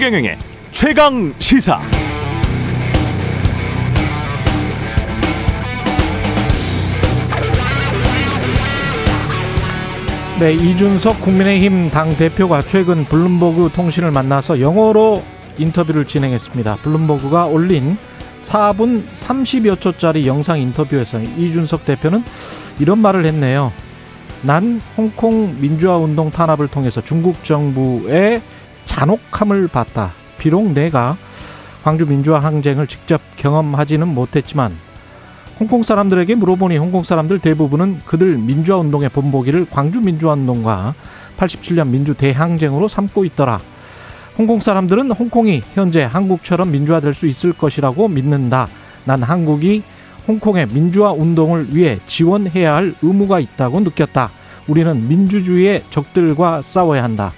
최경영의 최강 시사. 네, 이준석 국민의힘 당 대표가 최근 블룸버그 통신을 만나서 영어로 인터뷰를 진행했습니다. 블룸버그가 올린 4분 30여 초짜리 영상 인터뷰에서 이준석 대표는 이런 말을 했네요. 난 홍콩 민주화 운동 탄압을 통해서 중국 정부의 잔혹함을 봤다. 비록 내가 광주 민주화 항쟁을 직접 경험하지는 못했지만 홍콩 사람들에게 물어보니 홍콩 사람들 대부분은 그들 민주화 운동의 본보기를 광주 민주화 운동과 87년 민주 대항쟁으로 삼고 있더라. 홍콩 사람들은 홍콩이 현재 한국처럼 민주화될 수 있을 것이라고 믿는다. 난 한국이 홍콩의 민주화 운동을 위해 지원해야 할 의무가 있다고 느꼈다. 우리는 민주주의의 적들과 싸워야 한다.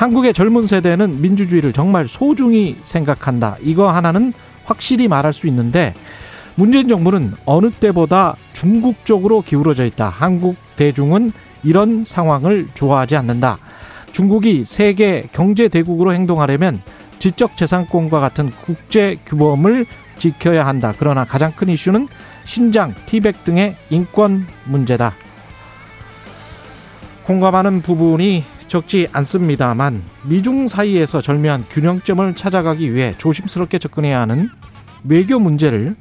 한국의 젊은 세대는 민주주의를 정말 소중히 생각한다. 이거 하나는 확실히 말할 수 있는데 문재인 정부는 어느 때보다 중국 쪽으로 기울어져 있다. 한국 대중은 이런 상황을 좋아하지 않는다. 중국이 세계 경제 대국으로 행동하려면 지적 재산권과 같은 국제 규범을 지켜야 한다. 그러나 가장 큰 이슈는 신장, 티백 등의 인권 문제다. 공감하는 부분이 적지 않습니다만 미중 사이에서 절묘한 균형점을 찾아가기 위해 조심스럽게 접근해야 하는 외교 문제를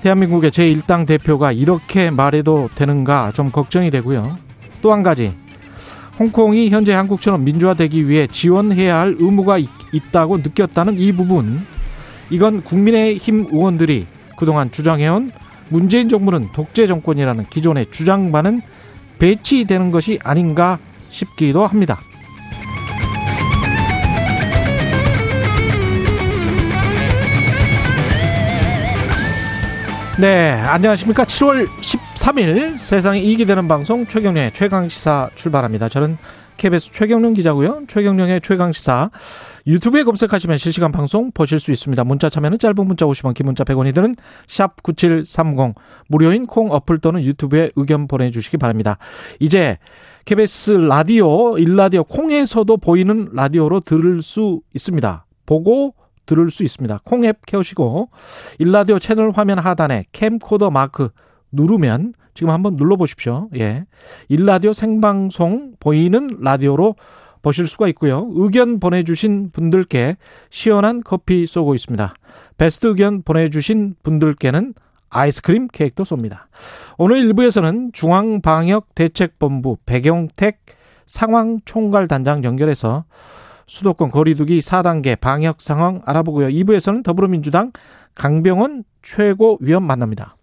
대한민국의 제1당 대표가 이렇게 말해도 되는가 좀 걱정이 되고요. 또 한 가지 홍콩이 현재 한국처럼 민주화되기 위해 지원해야 할 의무가 있다고 느꼈다는 이 부분 이건 국민의힘 의원들이 그동안 주장해온 문재인 정부는 독재 정권이라는 기존의 주장과는 배치되는 것이 아닌가 싶기도 합니다. 네, 안녕하십니까. 7월 13일 세상에 이익이 되는 방송 최경련의 최강시사 출발합니다. 저는 KBS 최경련 기자고요. 최경련의 최강시사 유튜브에 검색하시면 실시간 방송 보실 수 있습니다. 문자 참여는 짧은 문자 50원, 긴 문자 100원이 드는 샵 9730 무료인 콩 어플 또는 유튜브에 의견 보내주시기 바랍니다. 이제 KBS 라디오, 일라디오 콩에서도 보이는 라디오로 들을 수 있습니다. 보고 들을 수 있습니다. 콩 앱 켜시고 일라디오 채널 화면 하단에 캠코더 마크 누르면 지금 한번 눌러보십시오. 예. 일라디오 생방송 보이는 라디오로 보실 수가 있고요. 의견 보내주신 분들께 시원한 커피 쏘고 있습니다. 베스트 의견 보내주신 분들께는 아이스크림 케이크도 쏩니다. 오늘 1부에서는 중앙방역대책본부 배경택 상황총괄단장 연결해서 수도권 거리두기 4단계 방역 상황 알아보고요. 2부에서는 더불어민주당 강병원 최고위원 만납니다.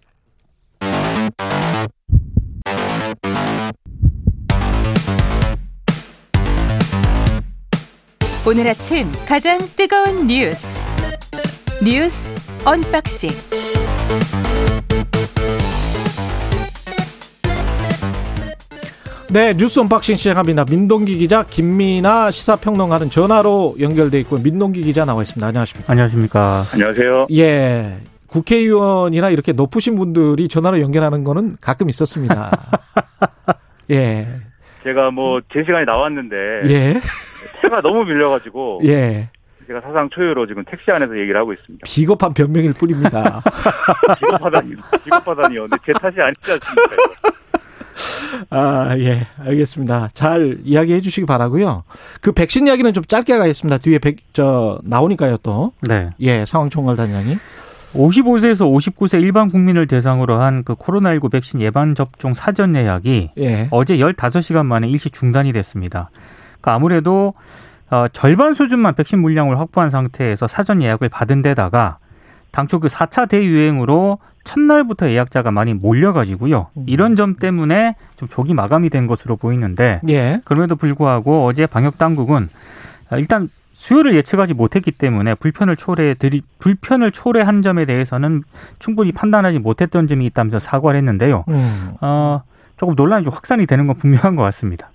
오늘 아침 가장 뜨거운 뉴스 뉴스 언박싱 네, 뉴스 unboxing 시작합니다. 민동기 기자, 김민하 시사평론가는 전화로 연결돼 있고 민동기 기자 나와 있습니다. 안녕하십니까? 안녕하십니까? 안녕하세요. 예. 국회의원이나 이렇게 높으신 분들이 전화로 연결하는 거는 가끔 있었습니다. 예. 제가 뭐 제 시간에 나왔는데 예. 차가 너무 밀려가지고 예. 제가 사상 초유로 지금 택시 안에서 얘기를 하고 있습니다. 비겁한 변명일 뿐입니다. 비겁하다니요. 비겁하다니요. 근데 제 탓이 아니지 않습니까? 이거. 아, 예. 알겠습니다. 잘 이야기해 주시기 바라고요. 그 백신 이야기는 좀 짧게 가겠습니다. 뒤에 백, 저, 나오니까요, 또. 네. 예, 상황 총괄 단장이. 55세에서 59세 일반 국민을 대상으로 한 그 코로나19 백신 예방 접종 사전 예약이 예. 어제 15시간 만에 일시 중단이 됐습니다. 그러니까 아무래도 어, 절반 수준만 백신 물량을 확보한 상태에서 사전 예약을 받은 데다가 당초 그 4차 대유행으로 첫날부터 예약자가 많이 몰려가지고요. 음. 이런 점 때문에 좀 조기 마감이 된 것으로 보이는데 예. 그럼에도 불구하고 어제 방역 당국은 일단 수요를 예측하지 못했기 때문에 불편을 초래해 드리 불편을 초래한 점에 대해서는 충분히 판단하지 못했던 점이 있다면서 사과를 했는데요. 음. 어, 조금 논란이 좀 확산이 되는 건 분명한 것 같습니다.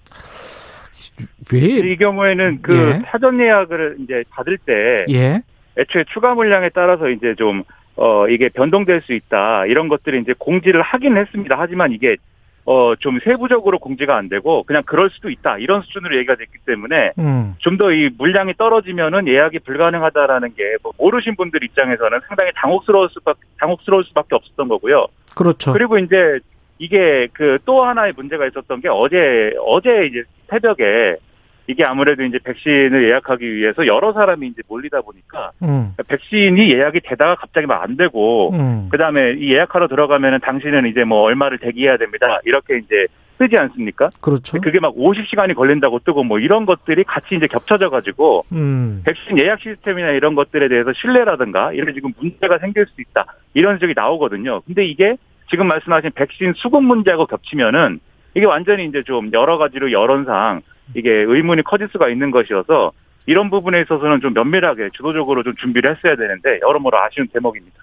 왜, 이 경우에는 그 예. 사전 예약을 이제 받을 때 예. 애초에 추가 물량에 따라서 이제 좀 어, 이게 변동될 수 있다. 이런 것들이 이제 공지를 하긴 했습니다. 하지만 이게 어, 좀 세부적으로 공지가 안 되고 그냥 그럴 수도 있다. 이런 수준으로 얘기가 됐기 때문에 음. 좀더 이 물량이 떨어지면은 예약이 불가능하다라는 게 뭐 모르신 분들 입장에서는 상당히 당혹스러울 수밖에 당혹스러울 수밖에 없었던 거고요. 그렇죠. 그리고 이제 이게 그 또 하나의 문제가 있었던 게 어제 어제 이제 새벽에 이게 아무래도 이제 백신을 예약하기 위해서 여러 사람이 이제 몰리다 보니까 음. 백신이 예약이 되다가 갑자기 막 안 되고 음. 그다음에 이 예약하러 들어가면은 당신은 이제 뭐 얼마를 대기해야 됩니다. 이렇게 이제 뜨지 않습니까? 그렇죠. 그게 막 50시간이 걸린다고 뜨고 뭐 이런 것들이 같이 이제 겹쳐져 가지고 음. 백신 예약 시스템이나 이런 것들에 대해서 신뢰라든가 이런 지금 문제가 생길 수 있다. 이런 지적이 나오거든요. 근데 이게 지금 말씀하신 백신 수급 문제하고 겹치면은 이게 완전히 이제 좀 여러 가지로 여론상 이게 의문이 커질 수가 있는 것이어서 이런 부분에 있어서는 좀 면밀하게 주도적으로 좀 준비를 했어야 되는데 여러모로 아쉬운 대목입니다.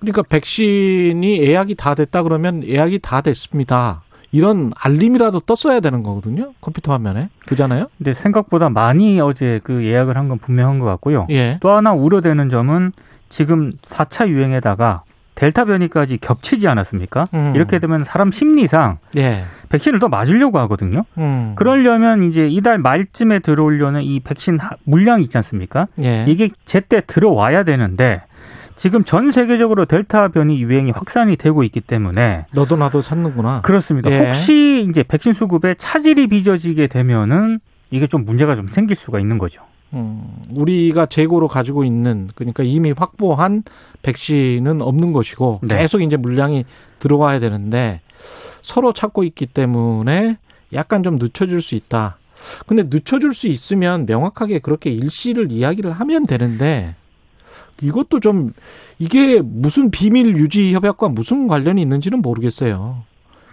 그러니까 백신이 예약이 다 됐다 그러면 예약이 다 됐습니다. 이런 알림이라도 떴어야 되는 거거든요. 컴퓨터 화면에. 그잖아요? 근데 생각보다 많이 어제 그 예약을 한 건 분명한 것 같고요. 예. 또 하나 우려되는 점은 지금 4차 유행에다가 델타 변이까지 겹치지 않았습니까? 음. 이렇게 되면 사람 심리상 예. 백신을 더 맞으려고 하거든요. 음. 그러려면 이제 이달 말쯤에 들어오려는 이 백신 하- 물량이 있지 않습니까? 예. 이게 제때 들어와야 되는데 지금 전 세계적으로 델타 변이 유행이 확산이 되고 있기 때문에 너도 나도 찾는구나. 그렇습니다. 예. 혹시 이제 백신 수급에 차질이 빚어지게 되면은 이게 좀 문제가 좀 생길 수가 있는 거죠. 음, 우리가 재고로 가지고 있는 그러니까 이미 확보한 백신은 없는 것이고 네. 계속 이제 물량이 들어와야 되는데 서로 찾고 있기 때문에 약간 좀 늦춰질 수 있다. 근데 늦춰줄 수 있으면 명확하게 그렇게 일시를 이야기를 하면 되는데 이것도 좀 이게 무슨 비밀 유지 협약과 무슨 관련이 있는지는 모르겠어요.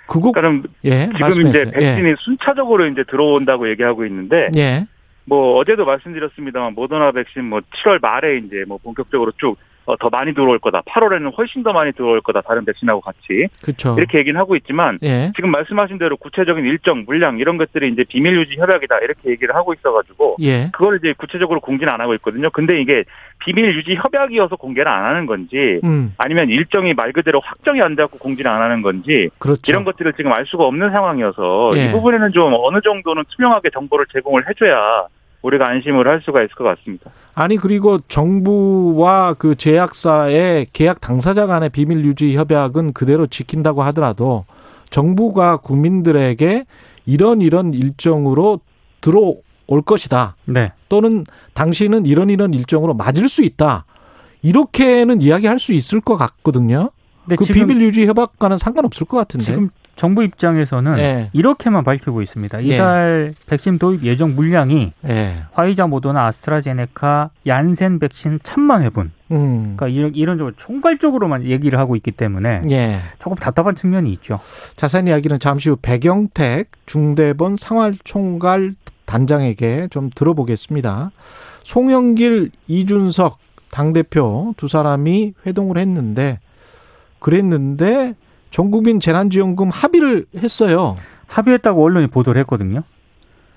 그거 그러니까 예 지금 말씀해 이제 주세요. 백신이 순차적으로 이제 들어온다고 얘기하고 있는데 예. 예. 뭐 어제도 말씀드렸습니다만 모더나 백신 뭐 7월 말에 이제 뭐 본격적으로 쭉 어, 더 많이 들어올 거다. 8월에는 훨씬 더 많이 들어올 거다. 다른 백신하고 같이 그렇죠. 이렇게 얘기는 하고 있지만 예. 지금 말씀하신 대로 구체적인 일정, 물량 이런 것들이 이제 비밀 유지 협약이다 이렇게 얘기를 하고 있어 가지고 예. 그걸 이제 구체적으로 공지는 안 하고 있거든요. 근데 이게 비밀 유지 협약이어서 공개를 안 하는 건지 음. 아니면 일정이 말 그대로 확정이 안 돼갖고 공지를 안 하는 건지 그렇죠. 이런 것들을 지금 알 수가 없는 상황이어서 예. 이 부분에는 좀 어느 정도는 투명하게 정보를 제공을 해줘야 우리가 안심을 할 수가 있을 것 같습니다. 아니 그리고 정부와 그 제약사의 계약 당사자 간의 비밀 유지 협약은 그대로 지킨다고 하더라도 정부가 국민들에게 이런 이런 일정으로 들어올 것이다. 네. 또는 당신은 이런 이런 일정으로 맞을 수 있다. 이렇게는 이야기할 수 있을 것 같거든요. 그 비밀 유지 협약과는 상관없을 것 같은데. 지금 정부 입장에서는 예. 이렇게만 밝히고 있습니다. 예. 이달 백신 도입 예정 물량이 예. 화이자, 모더나, 아스트라제네카, 얀센 백신 천만 회분. 음. 그러니까 이런 이런 쪽으로 총괄적으로만 얘기를 하고 있기 때문에 예. 조금 답답한 측면이 있죠. 자세한 이야기는 잠시 후 백영택 중대본 상활총괄 단장에게 좀 들어보겠습니다. 송영길, 이준석 당 대표 두 사람이 회동을 했는데 그랬는데 전국민 재난지원금 합의를 했어요. 합의했다고 언론이 보도를 했거든요.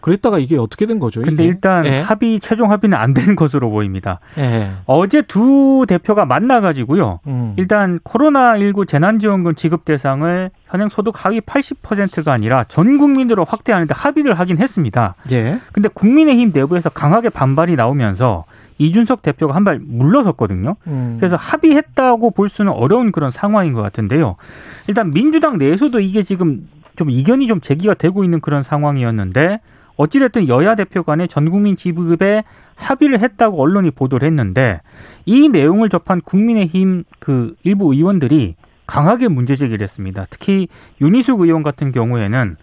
그랬다가 이게 어떻게 된 거죠? 근데 이게? 일단 예. 합의 최종 합의는 안 된 것으로 보입니다. 예. 어제 두 대표가 만나 가지고요. 음. 일단 코로나 19 재난지원금 지급 대상을 현행 소득 하위 80%가 아니라 전 국민으로 확대하는데 합의를 하긴 했습니다. 예. 근데 국민의힘 내부에서 강하게 반발이 나오면서 이준석 대표가 한 발 물러섰거든요. 음. 그래서 합의했다고 볼 수는 어려운 그런 상황인 것 같은데요. 일단 민주당 내에서도 이게 지금 좀 이견이 좀 제기가 되고 있는 그런 상황이었는데 어찌됐든 여야 대표 간에 전국민 지급에 합의를 했다고 언론이 보도를 했는데 이 내용을 접한 국민의힘 그 일부 의원들이 강하게 문제 제기를 했습니다. 특히 윤희숙 의원 같은 경우에는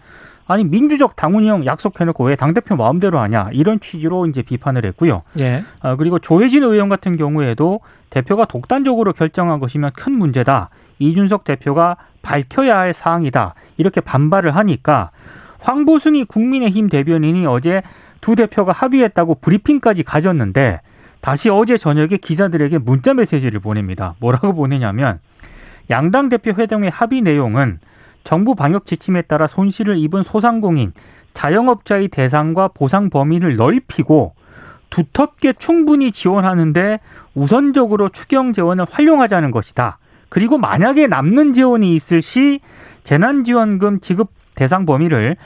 아니 민주적 당 운영 약속해놓고 왜 당대표 마음대로 하냐 이런 취지로 이제 비판을 했고요. 예. 아, 그리고 조혜진 의원 같은 경우에도 대표가 독단적으로 결정한 것이면 큰 문제다. 이준석 대표가 밝혀야 할 사항이다. 이렇게 반발을 하니까 황보승이 국민의힘 대변인이 어제 두 대표가 합의했다고 브리핑까지 가졌는데 다시 어제 저녁에 기자들에게 문자 메시지를 보냅니다. 뭐라고 보내냐면 양당 대표 회동의 합의 내용은 정부 방역 지침에 따라 손실을 입은 소상공인, 자영업자의 대상과 보상 범위를 넓히고 두텁게 충분히 지원하는데 우선적으로 추경 재원을 활용하자는 것이다. 그리고 만약에 남는 재원이 있을 시 재난지원금 지급 대상 범위를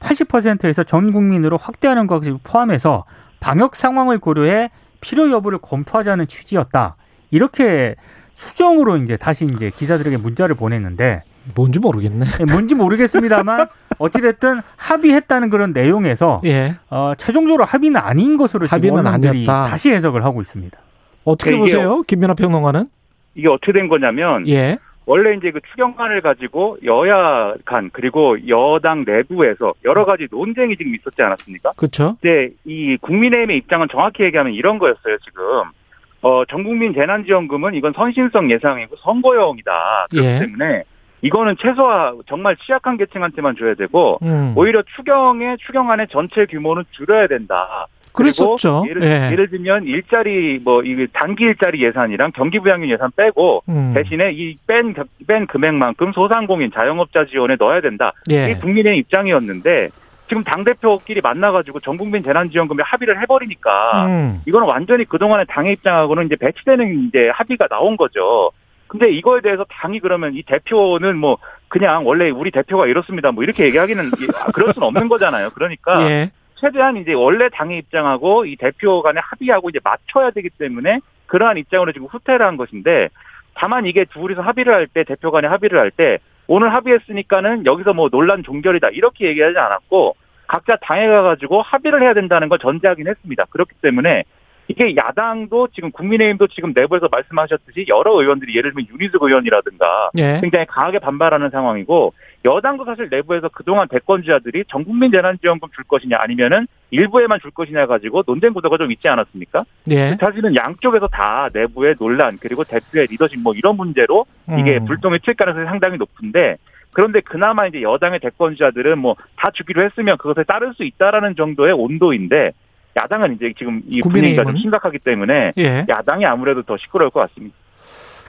80%에서 전 국민으로 확대하는 것을 포함해서 방역 상황을 고려해 필요 여부를 검토하자는 취지였다. 이렇게 수정으로 이제 다시 이제 기자들에게 문자를 보냈는데 뭔지 모르겠네. 예, 뭔지 모르겠습니다만 어찌됐든 합의했다는 그런 내용에서 예. 어, 최종적으로 합의는 아닌 것으로 지금 합의는 언론들이 아니었다. 다시 해석을 하고 있습니다. 어떻게 이게 보세요? 김민하 평론가는? 이게 어떻게 된 거냐면 예. 원래 이제 그 추경안을 가지고 여야 간 그리고 여당 내부에서 여러 가지 논쟁이 지금 있었지 않았습니까? 그렇죠. 근데 이 국민의힘의 입장은 정확히 얘기하면 이런 거였어요, 지금. 어, 전국민 재난지원금은 이건 선신성 예상이고 선거용이다. 그렇기 예. 때문에 이거는 최소화 정말 취약한 계층한테만 줘야 되고 음. 오히려 추경의 추경안의 전체 규모는 줄여야 된다. 그랬었죠. 그리고 예를, 예. 예를 들면 일자리 뭐이 단기 일자리 예산이랑 경기 부양률 예산 빼고 음. 대신에 이뺀뺀 금액만큼 소상공인 자영업자 지원에 넣어야 된다. 예. 이게 국민의 입장이었는데 지금 당 대표끼리 만나가지고 전국민 재난지원금에 합의를 해버리니까 음. 이거는 완전히 그 동안의 당의 입장하고는 이제 배치되는 이제 합의가 나온 거죠. 근데 이거에 대해서 당이 그러면 이 대표는 뭐 그냥 원래 우리 대표가 이렇습니다. 뭐 이렇게 얘기하기는 이- 아, 그럴 수는 없는 거잖아요. 그러니까 예. 최대한 이제 원래 당의 입장하고 이 대표 간에 합의하고 이제 맞춰야 되기 때문에 그러한 입장으로 지금 후퇴를 한 것인데 다만 이게 둘이서 합의를 할 때 대표 간에 합의를 할 때 오늘 합의했으니까는 여기서 뭐 논란 종결이다 이렇게 얘기하지 않았고 각자 당에 가가지고 합의를 해야 된다는 걸 전제하긴 했습니다. 그렇기 때문에 이게 야당도 지금 국민의힘도 지금 내부에서 말씀하셨듯이 여러 의원들이 예를 들면 윤희숙 의원이라든가 예. 굉장히 강하게 반발하는 상황이고 여당도 사실 내부에서 그동안 대권주자들이 전 국민 재난지원금 줄 것이냐 아니면은 일부에만 줄 것이냐 가지고 논쟁 구도가 좀 있지 않았습니까? 예. 사실은 양쪽에서 다 내부의 논란 그리고 대표의 리더십 뭐 이런 문제로 이게 음. 불똥이 튈 가능성이 상당히 높은데 그런데 그나마 이제 여당의 대권주자들은 뭐 다 주기로 했으면 그것에 따를 수 있다라는 정도의 온도인데 야당은 이제 지금 이 분위기가 좀? 심각하기 때문에 예. 야당이 아무래도 더 시끄러울 것 같습니다.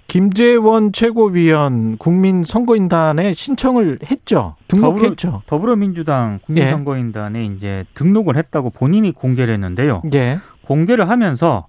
김재원 최고위원 국민선거인단에 신청을 했죠. 등록했죠. 더불어 민주당 국민선거인단에 이제 등록을 했다고 본인이 공개를 했는데요. 예. 공개를 하면서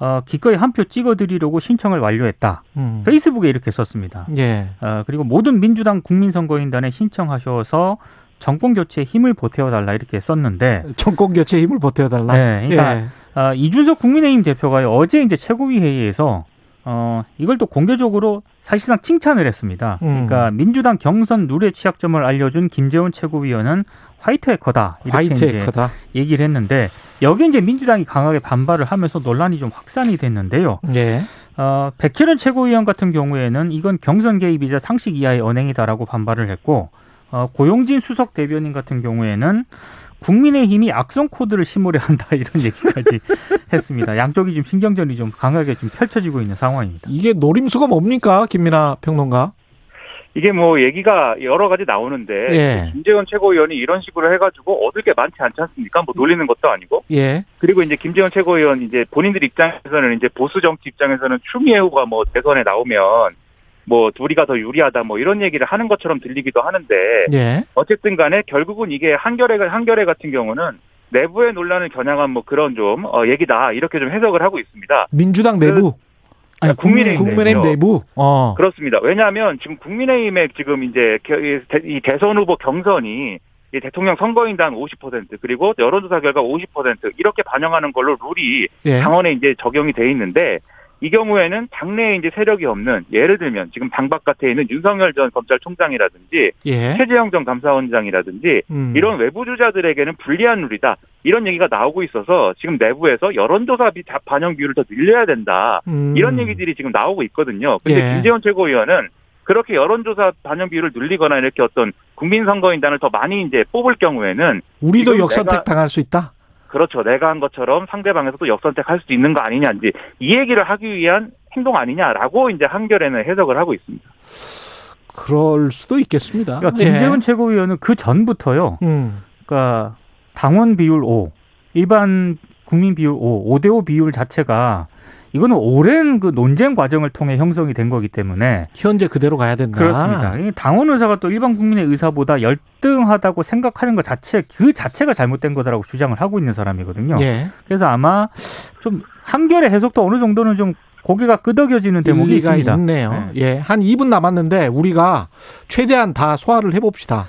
어, 기꺼이 한 표 찍어드리려고 신청을 완료했다. 음. 페이스북에 이렇게 썼습니다. 예. 어, 그리고 모든 민주당 국민선거인단에 신청하셔서 정권 교체에 힘을 보태어 달라 이렇게 썼는데, 정권 교체 힘을 보태달라. 네, 그러니까 예. 어, 이준석 국민의힘 대표가 어제 이제 최고위 회의에서 어, 이걸 또 공개적으로 사실상 칭찬을 했습니다. 음. 그러니까 민주당 경선 룰의 취약점을 알려준 김재원 최고위원은 화이트 해커다 이렇게 화이트 이제 에커다. 얘기를 했는데 여기 이제 민주당이 강하게 반발을 하면서 논란이 좀 확산이 됐는데요. 예. 어, 백혜련 최고위원 같은 경우에는 이건 경선 개입이자 상식 이하의 언행이다라고 반발을 했고 어, 고용진 수석 대변인 같은 경우에는 국민의힘이 악성 코드를 심으려 한다 이런 얘기까지 했습니다. 양쪽이 좀 신경전이 좀 강하게 좀 펼쳐지고 있는 상황입니다. 이게 노림수가 뭡니까? 김민아 평론가. 이게 뭐 얘기가 여러 가지 나오는데 예. 김재원 최고위원이 이런 식으로 해가지고 얻을 게 많지 않지 않습니까? 뭐 놀리는 것도 아니고 예. 그리고 이제 김재원 최고위원 이제 본인들 입장에서는 이제 보수 정치 입장에서는 추미애 후가 뭐 대선에 나오면 뭐 둘이가 더 유리하다 뭐 이런 얘기를 하는 것처럼 들리기도 하는데 예. 어쨌든 간에 결국은 이게 한겨레 한겨레 같은 경우는 내부의 논란을 겨냥한 뭐 그런 좀 어, 얘기다 이렇게 좀 해석을 하고 있습니다. 민주당 내부, 아니, 국민의힘 국민의힘 내부요. 내부. 어. 그렇습니다. 왜냐하면 지금 국민의힘의 지금 이제 겨- 이 대- 이 대선 후보 경선이 이 대통령 선거인단 50% 그리고 여론조사 결과 50% 이렇게 반영하는 걸로 룰이 예. 당원에 이제 적용이 돼 있는데 이 경우에는 당내에 이제 세력이 없는 예를 들면 지금 당 바깥에 있는 윤석열 전 검찰총장이라든지 예. 최재형 전 감사원장이라든지 음. 이런 외부 주자들에게는 불리한 룰이다 이런 얘기가 나오고 있어서 지금 내부에서 여론조사 반영 비율을 더 늘려야 된다 음. 이런 얘기들이 지금 나오고 있거든요. 근데 예. 김재원 최고위원은 그렇게 여론조사 반영 비율을 늘리거나 이렇게 어떤 국민선거인단을 더 많이 이제 뽑을 경우에는 우리도 역선택 당할 수 있다. 그렇죠. 내가 한 것처럼 상대방에서도 역선택할 수도 있는 거 아니냐 이제 이 얘기를 하기 위한 행동 아니냐라고 이제 한결에는 해석을 하고 있습니다. 그럴 수도 있겠습니다. 그러니까 김재원 최고위원은 그 전부터요. 예. 음. 그러니까 당원 비율 5, 일반 국민 비율 5, 5대5 비율 자체가 이거는 오랜 그 논쟁 과정을 통해 형성이 된 거기 때문에 현재 그대로 가야 된다. 그렇습니다. 이 당원 의사가 또 일반 국민의 의사보다 열등하다고 생각하는 것 자체 그 자체가 잘못된 거다라고 주장을 하고 있는 사람이거든요. 예. 그래서 아마 좀 한결의 해석도 어느 정도는 좀 고개가 끄덕여지는 대목이 있습니다. 있네요. 예. 한 2분 남았는데 우리가 최대한 다 소화를 해 봅시다.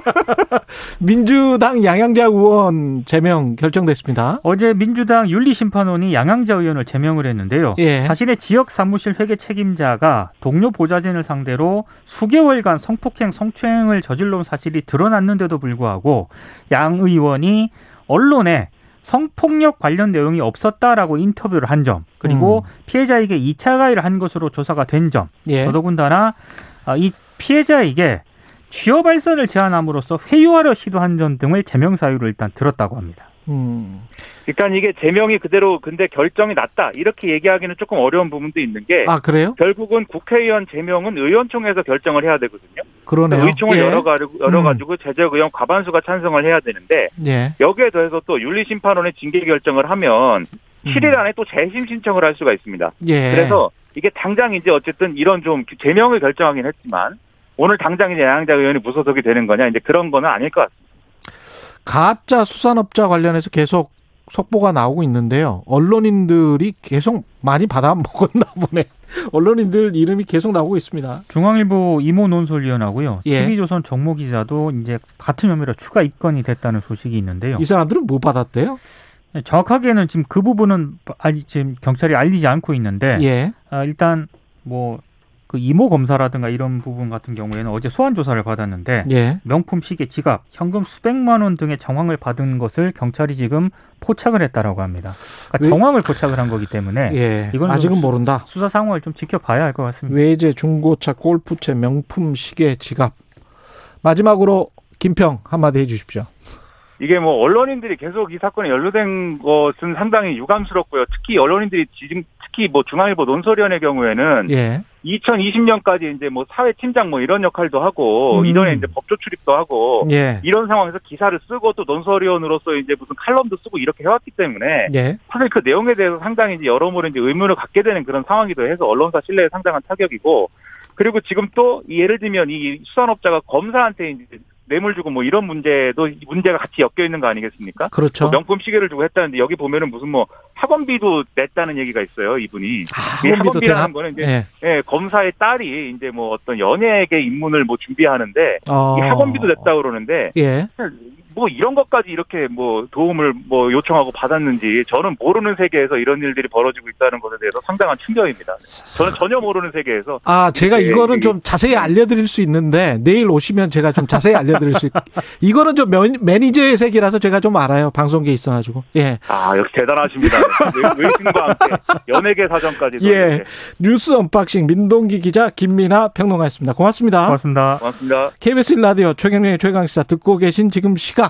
민주당 양양자 의원 제명 결정됐습니다. 어제 민주당 윤리심판원이 양양자 의원을 제명을 했는데요. 예. 자신의 지역 사무실 회계 책임자가 동료 보좌진을 상대로 수개월간 성폭행, 성추행을 저질러온 사실이 드러났는데도 불구하고 양 의원이 언론에 성폭력 관련 내용이 없었다라고 인터뷰를 한 점, 그리고 음. 피해자에게 2차 가해를 한 것으로 조사가 된 점, 예. 더더군다나 아, 이 피해자에게 취업 발선을 제안함으로써 회유하려 시도한 점 등을 제명 사유로 일단 들었다고 합니다. 음. 그러니까 이게 제명이 그대로 근데 결정이 났다 이렇게 얘기하기는 조금 어려운 부분도 있는 게 아, 그래요? 결국은 국회의원 제명은 의원총회에서 결정을 해야 되거든요. 그러네요. 의총을 예. 열어가지고 열어가지고 제적 의원 과반수가 찬성을 해야 되는데 예. 여기에 더해서 또 윤리심판원의 징계 결정을 하면 7일 안에 또 재심 신청을 할 수가 있습니다. 음. 예. 그래서 이게 당장 이제 어쨌든 이런 좀 제명을 결정하긴 했지만 오늘 당장 이제 양양자 의원이 무소속이 되는 거냐 이제 그런 거는 아닐 것 같습니다. 가짜 수산업자 관련해서 계속 속보가 나오고 있는데요. 언론인들이 계속 많이 받아 먹었나 보네. 언론인들 이름이 계속 나오고 있습니다. 중앙일보 이모 논설위원하고요. 예. TV조선 정모 기자도 이제 같은 혐의로 추가 입건이 됐다는 소식이 있는데요. 이 사람들은 뭐 받았대요? 정확하게는 지금 그 부분은 아니 지금 경찰이 알리지 않고 있는데 예. 아, 일단 뭐 그 이모 검사라든가 이런 부분 같은 경우에는 어제 소환 조사를 받았는데 예. 명품 시계, 지갑, 현금 수백만 원 등의 정황을 받은 것을 경찰이 지금 포착을 했다라고 합니다. 그러니까 왜- 정황을 포착을 한 거기 때문에 예. 이건 아직은 좀 수- 모른다. 수사 상황을 좀 지켜봐야 할 것 같습니다. 외제, 중고차, 골프채, 명품 시계, 지갑. 마지막으로 김평 한마디 해 주십시오. 이게 뭐 언론인들이 계속 이 사건에 연루된 것은 상당히 유감스럽고요. 특히 언론인들이 지금 특히 뭐 중앙일보 논설위원의 경우에는 예. 2020년까지 이제 뭐 사회 팀장 뭐 이런 역할도 하고 음. 이전에 이제 법조 출입도 하고 예. 이런 상황에서 기사를 쓰고 또 논설위원으로서 이제 무슨 칼럼도 쓰고 이렇게 해왔기 때문에 예. 사실 그 내용에 대해서 상당히 이제 여러모로 이제 의문을 갖게 되는 그런 상황이기도 해서 언론사 신뢰에 상당한 타격이고 그리고 지금 또 예를 들면 이 수산업자가 검사한테 이제 뇌물 주고 뭐 이런 문제도 문제가 같이 엮여 있는 거 아니겠습니까? 그렇죠. 뭐 명품 시계를 주고 했다는데 여기 보면은 무슨 뭐 학원비도 냈다는 얘기가 있어요 이분이. 아, 이 학원비도? 학원비라는 거는 이제 예. 예, 검사의 딸이 이제 뭐 어떤 연예계 입문을 뭐 준비하는데 어. 이 학원비도 냈다 그러는데 예. 뭐 이런 것까지 이렇게 뭐 도움을 뭐 요청하고 받았는지 저는 모르는 세계에서 이런 일들이 벌어지고 있다는 것에 대해서 상당한 충격입니다. 저는 전혀 모르는 세계에서 아, 제가 예, 이거는 이게- 좀 자세히 알려드릴 수 있는데 내일 오시면 제가 좀 자세히 알려드릴 수 있. 이거는 좀 매- 매니저의 세계라서 제가 좀 알아요. 방송계에 있어가지고. 예. 아 역시 대단하십니다. 외- 외신과 함께 연예계 사정까지도 예. 이렇게. 뉴스 unboxing 민동기 기자 김민하 평론가였습니다. 고맙습니다. 고맙습니다. 고맙습니다. KBS 1라디오 최경영의 최강시사 듣고 계신 지금 시각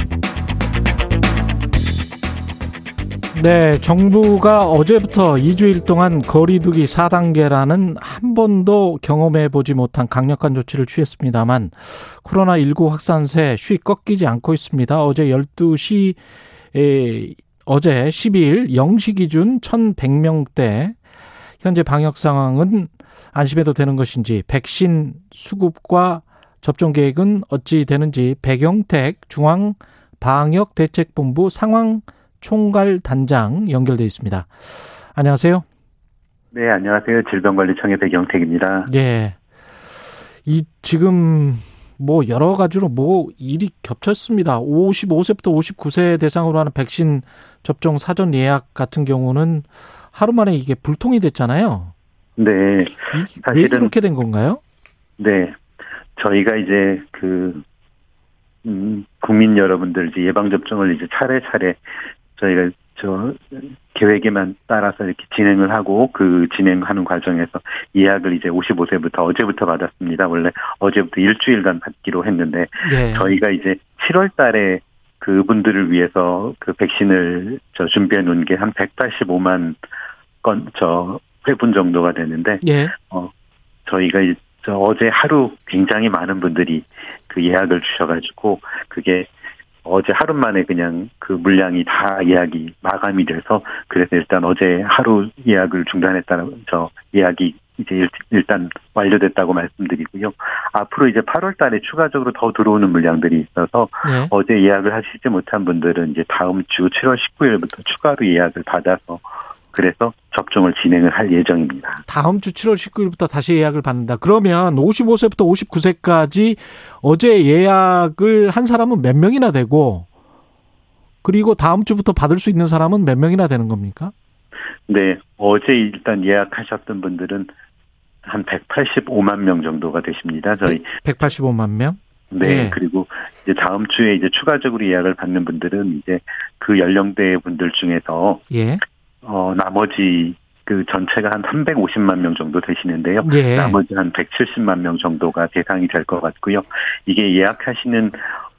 네, 정부가 어제부터 2주일 동안 거리두기 4단계라는 한 번도 경험해 보지 못한 강력한 조치를 취했습니다만 코로나19 확산세 쉬 꺾이지 않고 있습니다. 어제 12시 에 어제 12일 0시 기준 1,100명대 현재 방역 상황은 안심해도 되는 것인지 백신 수급과 접종 계획은 어찌 되는지 백영택 중앙 방역 대책본부 상황 총괄 단장 연결돼 있습니다. 안녕하세요. 네, 안녕하세요. 질병관리청의 백영택입니다. 예. 이 지금 뭐 여러 가지로 뭐 일이 겹쳤습니다. 55세부터 59세 대상으로 하는 백신 접종 사전 예약 같은 경우는 하루 만에 이게 불통이 됐잖아요. 네, 사실은- 이렇게 된 건가요? 네. 저희가 이제 그, 음, 국민 여러분들 이제 예방 접종을 이제 차례차례 저희가 저 계획에만 따라서 이렇게 진행을 하고 그 진행하는 과정에서 예약을 이제 55세부터 어제부터 받았습니다. 원래 어제부터 일주일간 받기로 했는데 예. 저희가 이제 7월 달에 그분들을 위해서 그 백신을 저 준비해 놓은 게 한 185만 건, 저, 회분 정도가 되는데, 예. 저희가 이- 저 어제 하루 굉장히 많은 분들이 그 예약을 주셔 가지고, 그게 어제 하루 만에 그냥 그 물량이 다 예약이 마감이 돼서 그래서 일단 어제 하루 예약을 중단했다는 저 예약이 이제 일- 일단 완료됐다고 말씀드리고요. 앞으로 이제 8월 달에 추가적으로 더 들어오는 물량들이 있어서 예. 어제 예약을 하시지 못한 분들은 이제 다음 주 7월 19일부터 추가로 예약을 받아서 그래서 접종을 진행을 할 예정입니다. 다음 주 7월 19일부터 다시 예약을 받는다. 그러면 55세부터 59세까지 어제 예약을 한 사람은 몇 명이나 되고 그리고 다음 주부터 받을 수 있는 사람은 몇 명이나 되는 겁니까? 네, 어제 일단 예약하셨던 분들은 한 185만 명 정도가 되십니다. 저희 185만 명? 네, 예. 그리고 이제 다음 주에 이제 추가적으로 예약을 받는 분들은 이제 그 연령대 분들 중에서 예. 어 나머지 그 전체가 한 350만 명 정도 되시는데요. 예. 나머지 한 170만 명 정도가 대상이 될 것 같고요. 이게 예약하시는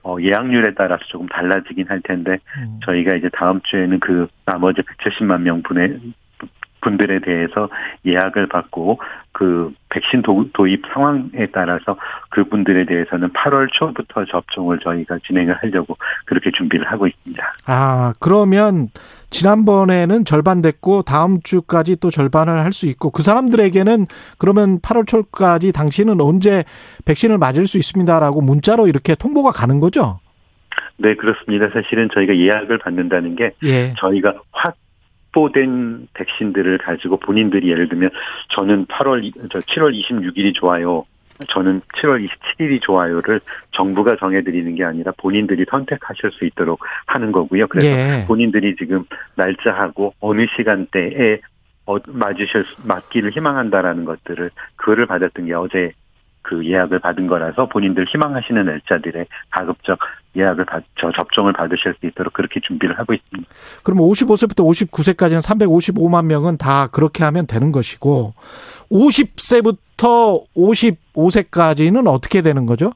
어, 예약률에 따라서 조금 달라지긴 할 텐데 음. 저희가 이제 다음 주에는 그 나머지 170만 명 분의 분들에 대해서 예약을 받고 그 백신 도, 도입 상황에 따라서 그분들에 대해서는 8월 초부터 접종을 저희가 진행을 하려고 그렇게 준비를 하고 있습니다. 아, 그러면 지난번에는 절반 됐고 다음 주까지 또 절반을 할 수 있고 그 사람들에게는 그러면 8월 초까지 당신은 언제 백신을 맞을 수 있습니다라고 문자로 이렇게 통보가 가는 거죠? 네, 그렇습니다. 사실은 저희가 예약을 받는다는 게 예. 저희가 확 보된 백신들을 가지고 본인들이 예를 들면 저는 8월 이- 저 7월 26일이 좋아요. 저는 7월 27일이 좋아요를 정부가 정해드리는 게 아니라 본인들이 선택하실 수 있도록 하는 거고요. 그래서 예. 본인들이 지금 날짜하고 어느 시간대에 어, 맞으실 수- 맞기를 희망한다라는 것들을 그거를 받았던 게 어제 그 예약을 받은 거라서 본인들 희망하시는 날짜들에 가급적 예약을 받, 저 접종을 받으실 수 있도록 그렇게 준비를 하고 있습니다. 그럼 55세부터 59세까지는 355만 명은 다 그렇게 하면 되는 것이고 50세부터 55세까지는 어떻게 되는 거죠?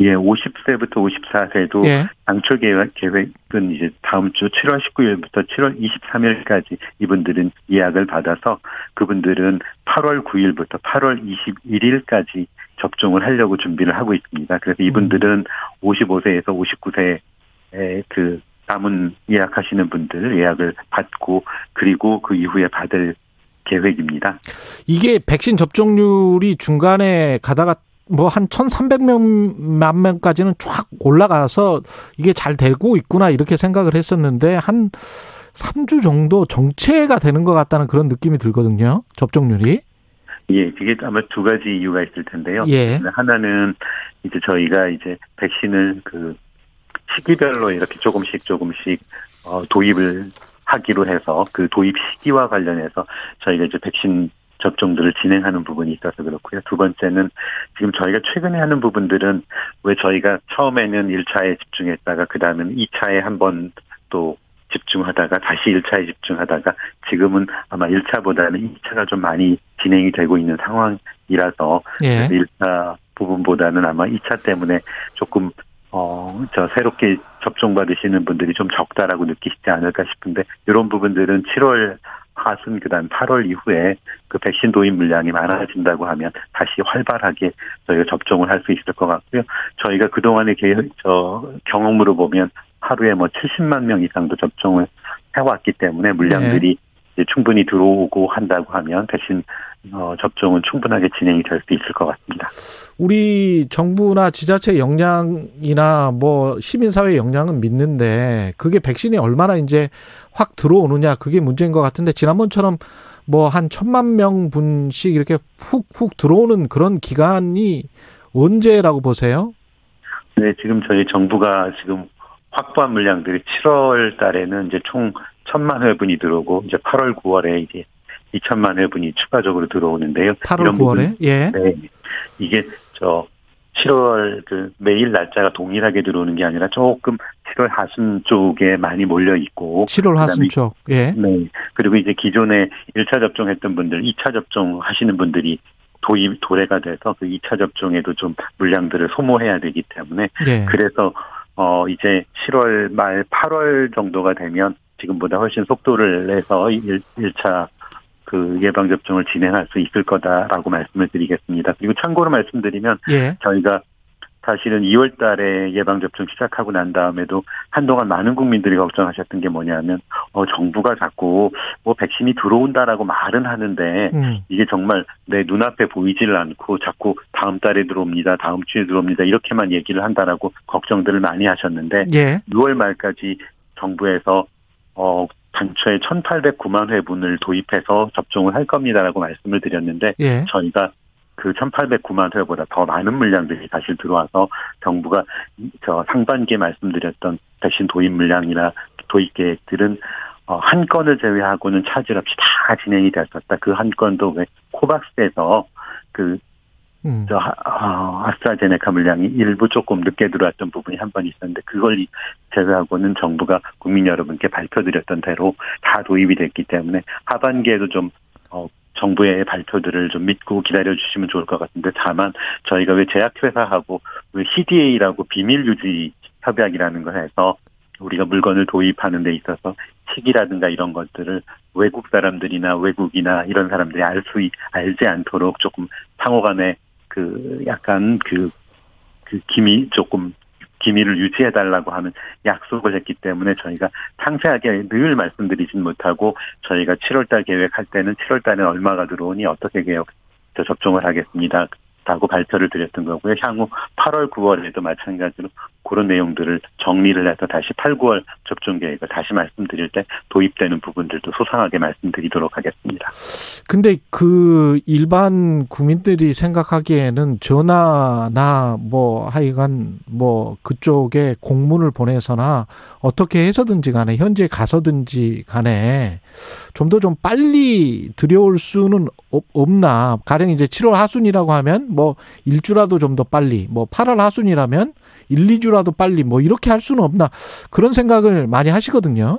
예, 50세부터 54세도 예. 당초 계획, 계획은 이제 다음 주 7월 19일부터 7월 23일까지 이분들은 예약을 받아서 그분들은 8월 9일부터 8월 21일까지 접종을 하려고 준비를 하고 있습니다. 그래서 이분들은 55세에서 59세에 그 남은 예약하시는 분들 예약을 받고 그리고 그 이후에 받을 계획입니다. 이게 백신 접종률이 중간에 가다가 뭐 한 1,300명 명까지는 쫙 올라가서 이게 잘 되고 있구나 이렇게 생각을 했었는데 한 3주 정도 정체가 되는 것 같다는 그런 느낌이 들거든요. 접종률이. 예, 그게 아마 두 가지 이유가 있을 텐데요. 예. 하나는 이제 저희가 이제 백신을 그 시기별로 이렇게 조금씩 조금씩 어, 도입을 하기로 해서 그 도입 시기와 관련해서 저희가 이제 백신 접종들을 진행하는 부분이 있어서 그렇고요. 두 번째는 지금 저희가 최근에 하는 부분들은 왜 저희가 처음에는 1차에 집중했다가 그 다음에는 2차에 한번 또 집중하다가 다시 1차에 집중하다가 지금은 아마 1차보다는 2차가 좀 많이 진행이 되고 있는 상황이라서 예. 1차 부분보다는 아마 2차 때문에 조금 어, 저 새롭게 접종 받으시는 분들이 좀 적다라고 느끼시지 않을까 싶은데 이런 부분들은 7월 하순 그다음 8월 이후에 그 백신 도입 물량이 많아진다고 하면 다시 활발하게 저희가 접종을 할 수 있을 것 같고요. 저희가 그동안의 저 경험으로 보면 하루에 뭐 70만 명 이상도 접종을 해왔기 때문에 물량들이 이제 충분히 들어오고 한다고 하면 백신 어, 접종은 충분하게 진행이 될 수 있을 것 같습니다. 우리 정부나 지자체 역량이나 뭐 시민사회 역량은 믿는데 그게 백신이 얼마나 이제 확 들어오느냐 그게 문제인 것 같은데 지난번처럼 뭐 한 천만 명 분씩 이렇게 훅훅 들어오는 그런 기간이 언제라고 보세요? 네, 지금 저희 정부가 지금 확보한 물량들이 7월 달에는 이제 총 1천만 회분이 들어오고 이제 8월, 9월에 이제 2천만 회분이 추가적으로 들어오는데요. 8월, 이런 9월에 예. 네. 이게 저 7월 그 매일 날짜가 동일하게 들어오는 게 아니라 조금 7월 하순 쪽에 많이 몰려 있고 7월 하순 쪽 예. 네. 그리고 이제 기존에 1차 접종했던 분들, 2차 접종 하시는 분들이 도입 도래가 돼서 그 2차 접종에도 좀 물량들을 소모해야 되기 때문에 예. 그래서 어 이제 7월 말 8월 정도가 되면 지금보다 훨씬 속도를 내서 1, 1차 그 예방 접종을 진행할 수 있을 거다라고 말씀을 드리겠습니다. 그리고 참고로 말씀드리면 예. 저희가 사실은 2월 달에 예방접종 시작하고 난 다음에도 한동안 많은 국민들이 걱정하셨던 게 뭐냐면, 어, 정부가 자꾸 뭐 백신이 들어온다라고 말은 하는데, 음. 이게 정말 내 눈앞에 보이질 않고 자꾸 다음 달에 들어옵니다, 다음 주에 들어옵니다, 이렇게만 얘기를 한다라고 걱정들을 많이 하셨는데, 예. 6월 말까지 정부에서, 어, 단초에 1,809만 회분을 도입해서 접종을 할 겁니다라고 말씀을 드렸는데, 예. 저희가 그 1,809만 회보다 더 많은 물량들이 사실 들어와서 정부가 저 상반기에 말씀드렸던 백신 도입 물량이나 도입 계획들은 어, 한 건을 제외하고는 차질 없이 다 진행이 됐었다. 그 한 건도 왜 코박스에서 그 음. 저 하- 어, 아스트라제네카 물량이 일부 조금 늦게 들어왔던 부분이 한 번 있었는데 그걸 이- 제외하고는 정부가 국민 여러분께 발표드렸던 대로 다 도입이 됐기 때문에 하반기에도 좀 어, 정부의 발표들을 좀 믿고 기다려 주시면 좋을 것 같은데 다만 저희가 왜 제약회사하고 왜 CDA라고 비밀 유지 협약이라는 걸 해서 우리가 물건을 도입하는 데 있어서 시기라든가 이런 것들을 외국 사람들이나 외국이나 이런 사람들이 알 수 알지 않도록 조금 상호간에 그 약간 그, 그 기미 조금 기밀을 유지해 달라고 하는 약속을 했기 때문에 저희가 상세하게 늘 말씀드리진 못하고 저희가 7월달 계획할 때는 7월달에 얼마가 들어오니 어떻게 계획 저 접종을 하겠습니다. 라고 발표를 드렸던 거고요. 향후 8월, 9월에도 마찬가지로 그런 내용들을 정리를 해서 다시 8, 9월 접종 계획을 다시 말씀드릴 때 도입되는 부분들도 소상하게 말씀드리도록 하겠습니다. 근데 그 일반 국민들이 생각하기에는 전화나 뭐 하여간 뭐 그쪽에 공문을 보내서나 어떻게 해서든지 간에 현지에 가서든지 간에 좀 더좀 빨리 들여올 수는 없- 없나 가령 이제 7월 하순이라고 하면 뭐 일주라도 좀 더 빨리 뭐 8월 하순이라면 1, 2주라도 빨리 뭐 이렇게 할 수는 없나 그런 생각을 많이 하시거든요.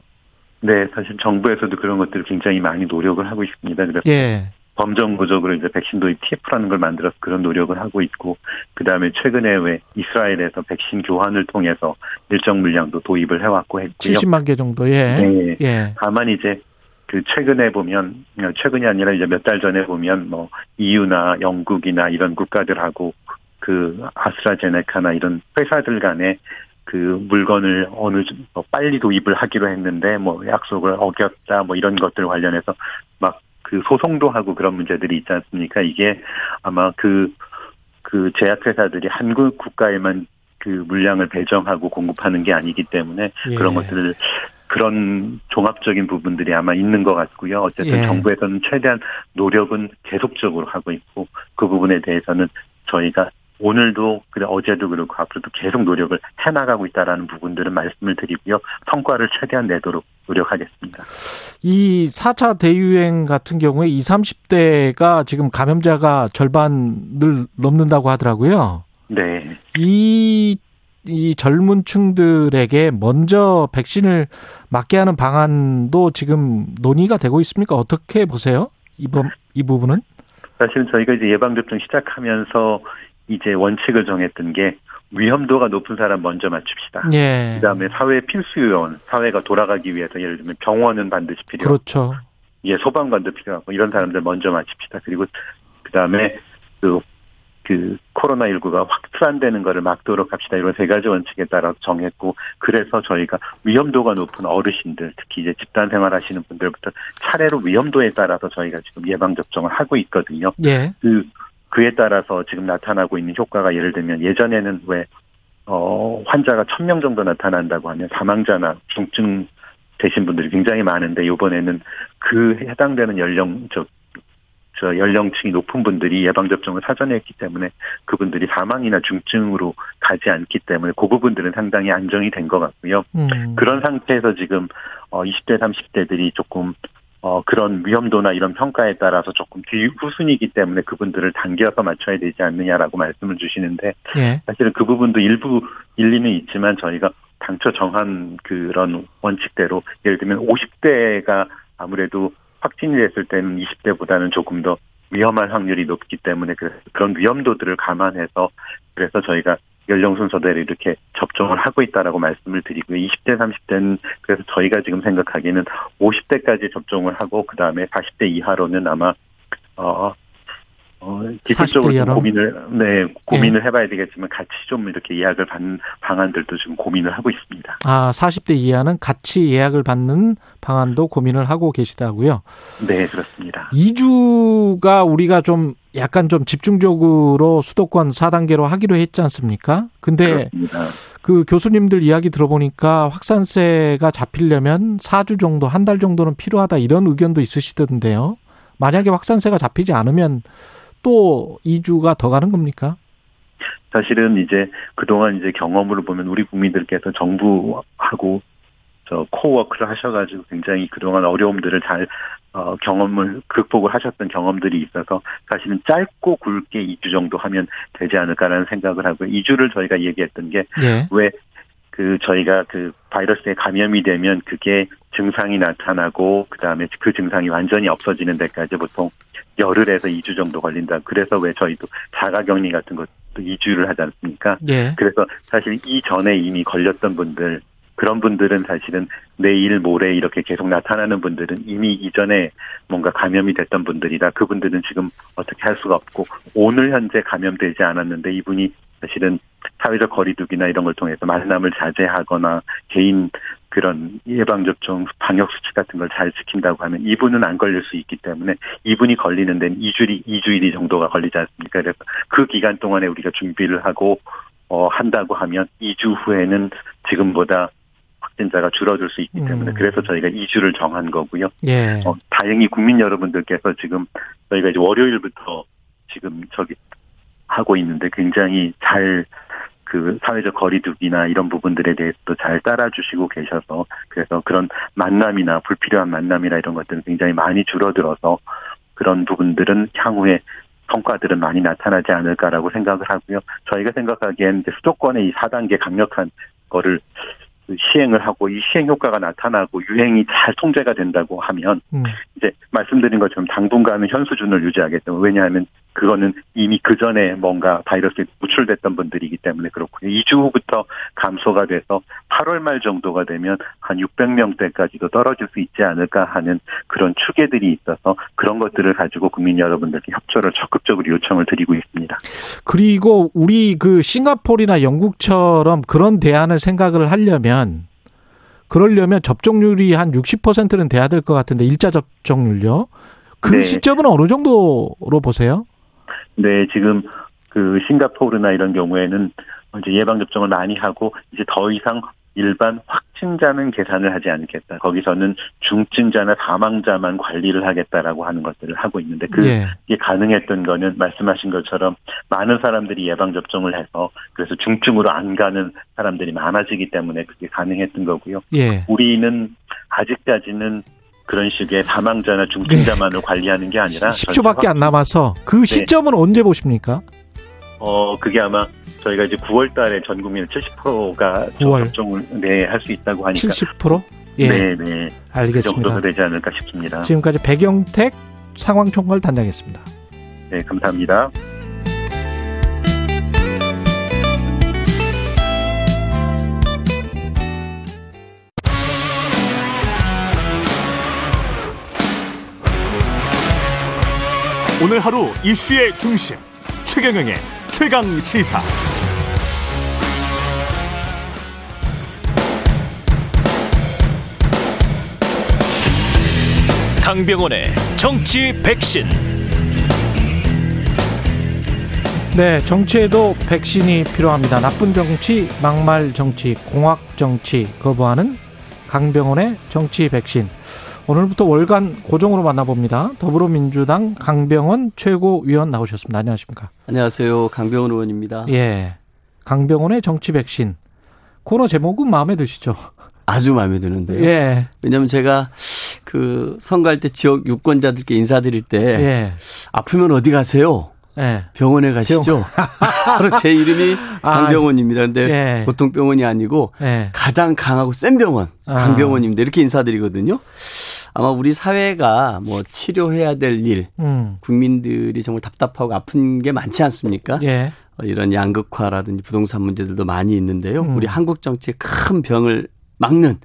네, 사실 정부에서도 그런 것들을 굉장히 많이 노력을 하고 있습니다. 그래서 예. 범정부적으로 이제 백신 도입 TF라는 걸 만들어서 그런 노력을 하고 있고, 그 다음에 최근에 왜 이스라엘에서 백신 교환을 통해서 일정 물량도 도입을 해왔고 했고요. 70만 개 정도. 예. 네. 예. 다만 이제 그 최근에 보면 최근이 아니라 이제 몇 달 전에 보면 뭐 EU나 영국이나 이런 국가들하고 그 아스트라제네카나 이런 회사들 간에 그 물건을 어느 정- 뭐 빨리 도입을 하기로 했는데 뭐 약속을 어겼다 뭐 이런 것들 관련해서 막 그 소송도 하고 그런 문제들이 있지 않습니까? 이게 아마 그그 제약회사들이 한국 국가에만 그 물량을 배정하고 공급하는 게 아니기 때문에 예. 그런 것들을 그런 종합적인 부분들이 아마 있는 것 같고요. 어쨌든 예. 정부에서는 최대한 노력은 계속적으로 하고 있고 그 부분에 대해서는 저희가 오늘도 그래 어제도 그렇고 앞으로도 계속 노력을 해나가고 있다라는 부분들은 말씀을 드리고요. 성과를 최대한 내도록 노력하겠습니다. 이 4차 대유행 같은 경우에 20, 30대가 지금 감염자가 절반을 넘는다고 하더라고요. 네. 이, 이 젊은 층들에게 먼저 백신을 맞게 하는 방안도 지금 논의가 되고 있습니까? 어떻게 보세요? 이번, 이 부분은? 사실은 저희가 이제 예방접종 시작하면서 이제 원칙을 정했던 게 위험도가 높은 사람 먼저 맞춥시다. 예. 그다음에 사회 필수 요원, 사회가 돌아가기 위해서 예를 들면 병원은 반드시 필요. 그렇죠. 예, 소방관도 필요하고 이런 사람들 먼저 맞춥시다. 그리고 그다음에 그, 그 코로나 19가 확산되는 거를 막도록 합시다. 이런 세 가지 원칙에 따라 정했고 그래서 저희가 위험도가 높은 어르신들 특히 이제 집단 생활하시는 분들부터 차례로 위험도에 따라서 저희가 지금 예방 접종을 하고 있거든요. 예. 그 그에 따라서 지금 나타나고 있는 효과가 예를 들면 예전에는 왜 어, 환자가 천 명 정도 나타난다고 하면 사망자나 중증 되신 분들이 굉장히 많은데 이번에는 그 해당되는 연령 저, 저 연령층이 높은 분들이 예방 접종을 사전에 했기 때문에 그분들이 사망이나 중증으로 가지 않기 때문에 그 부분들은 상당히 안정이 된 것 같고요. 음. 그런 상태에서 지금 어 20대 30대들이 조금 어 그런 위험도나 이런 평가에 따라서 조금 뒤후순이기 때문에 그분들을 당겨서 맞춰야 되지 않느냐라고 말씀을 주시는데 예. 사실은 그 부분도 일부 일리는 있지만 저희가 당초 정한 그런 원칙대로 예를 들면 50대가 아무래도 확진이 됐을 때는 20대보다는 조금 더 위험할 확률이 높기 때문에 그래서 그런 위험도들을 감안해서 그래서 저희가 연령 순서대로 이렇게 접종을 하고 있다라고 말씀을 드리고요. 20대, 30대는 그래서 저희가 지금 생각하기에는 50대까지 접종을 하고 그 다음에 40대 이하로는 아마 어 어, 기술적으로 40대 좀 여론? 고민을, 네, 고민을 해봐야 되겠지만 같이 좀 이렇게 예약을 받는 방안들도 지금 고민을 하고 있습니다. 아, 40대 이하는 같이 예약을 받는 방안도 고민을 하고 계시다고요. 네, 그렇습니다. 2주가 우리가 좀 약간 좀 집중적으로 수도권 4단계로 하기로 했지 않습니까? 근데 그렇습니다. 그 교수님들 이야기 들어보니까 확산세가 잡히려면 4주 정도, 한 달 정도는 필요하다 이런 의견도 있으시던데요. 만약에 확산세가 잡히지 않으면 또 2주가 더 가는 겁니까? 사실은 이제 그동안 이제 경험으로 보면 우리 국민들께서 정부하고 저 코워크를 하셔가지고 굉장히 그동안 어려움들을 잘 어, 경험을 극복을 하셨던 경험들이 있어서 사실은 짧고 굵게 2주 정도 하면 되지 않을까라는 생각을 하고요. 2주를 저희가 얘기했던 게 예. 왜그 저희가 그 바이러스에 감염이 되면 그게 증상이 나타나고 그다음에 그 증상이 완전히 없어지는 데까지 보통 열흘에서 2주 정도 걸린다. 그래서 왜 저희도 자가격리 같은 것도 2주를 하지 않습니까? 예. 그래서 사실 이전에 이미 걸렸던 분들 그런 분들은 사실은 내일 모레 이렇게 계속 나타나는 분들은 이미 이전에 뭔가 감염이 됐던 분들이라 그분들은 지금 어떻게 할 수가 없고 오늘 현재 감염되지 않았는데 이분이 사실은 사회적 거리두기나 이런 걸 통해서 만남을 자제하거나 개인 그런 예방접종 방역 수칙 같은 걸 잘 지킨다고 하면 이분은 안 걸릴 수 있기 때문에 이분이 걸리는 데는 2주일이 2주일이 정도가 걸리지 않습니까? 그래서 그 기간 동안에 우리가 준비를 하고 어 한다고 하면 2주 후에는 지금보다 확진자가 줄어들 수 있기 때문에 음. 그래서 저희가 2주를 정한 거고요. 예. 어, 다행히 국민 여러분들께서 지금 저희가 이제 월요일부터 지금 저기 하고 있는데 굉장히 잘 그 사회적 거리두기나 이런 부분들에 대해서도 잘 따라주시고 계셔서 그래서 그런 만남이나 불필요한 만남이나 이런 것들은 굉장히 많이 줄어들어서 그런 부분들은 향후에 성과들은 많이 나타나지 않을까라고 생각을 하고요. 저희가 생각하기엔 수도권의 이 4단계 강력한 거를 시행을 하고 이 시행 효과가 나타나고 유행이 잘 통제가 된다고 하면 음. 이제 말씀드린 것처럼 당분간은 현 수준을 유지하겠다. 왜냐하면 그거는 이미 그 전에 뭔가 바이러스에 노출됐던 분들이기 때문에 그렇고요. 2주 후부터 감소가 돼서 8월 말 정도가 되면 한 600명대까지도 떨어질 수 있지 않을까 하는 그런 추계들이 있어서 그런 것들을 가지고 국민 여러분들께 협조를 적극적으로 요청을 드리고 있습니다. 그리고 우리 그 싱가포르나 영국처럼 그런 대안을 생각을 하려면 그러려면 접종률이 한 60%는 돼야 될 것 같은데 일자 접종률요. 그 네. 시점은 어느 정도로 보세요? 네, 지금 그 싱가포르나 이런 경우에는 이제 예방 접종을 많이 하고 이제 더 이상 일반 확진자는 계산을 하지 않겠다. 거기서는 중증자나 사망자만 관리를 하겠다라고 하는 것들을 하고 있는데 그게 예. 가능했던 거는 말씀하신 것처럼 많은 사람들이 예방 접종을 해서 그래서 중증으로 안 가는 사람들이 많아지기 때문에 그게 가능했던 거고요. 예. 우리는 아직까지는 그런 식의 사망자나 중증자만을 관리하는 게 아니라 10초밖에 안 남아서 네. 그 시점은 언제 보십니까? 어, 그게 아마 저희가 이제 9월 달에 전 국민 70%가 9월. 접종을 네, 할 수 있다고 하니까 70%? 예. 네, 네. 그 알겠습니다. 정도가 되지 않을까 싶습니다. 지금까지 백영택 상황총괄 단장이었습니다. 네, 감사합니다. 오늘 하루 이슈의 중심 최경영의 최강 시사. 강병원의 정치 백신. 네, 정치에도 백신이 필요합니다. 나쁜 정치, 막말 정치, 공학 정치 거부하는 강병원의 정치 백신. 오늘부터 월간 고정으로 만나봅니다. 더불어민주당 강병원 최고위원 나오셨습니다. 안녕하십니까? 안녕하세요. 강병원 의원입니다. 예. 강병원의 정치 백신. 코너 제목은 마음에 드시죠? 아주 마음에 드는데요. 예. 왜냐하면 제가 그 선거할 때 지역 유권자들께 인사드릴 때 예. 아프면 어디 가세요? 예. 병원에 가시죠. 바로 제 이름이 아, 강병원입니다. 근데 예. 보통 병원이 아니고 예. 가장 강하고 센 병원 아. 강병원입니다. 이렇게 인사드리거든요. 아마 우리 사회가 뭐 치료해야 될 일, 음. 국민들이 정말 답답하고 아픈 게 많지 않습니까? 예. 어, 이런 양극화라든지 부동산 문제들도 많이 있는데요. 음. 우리 한국 정치의 큰 병을 막는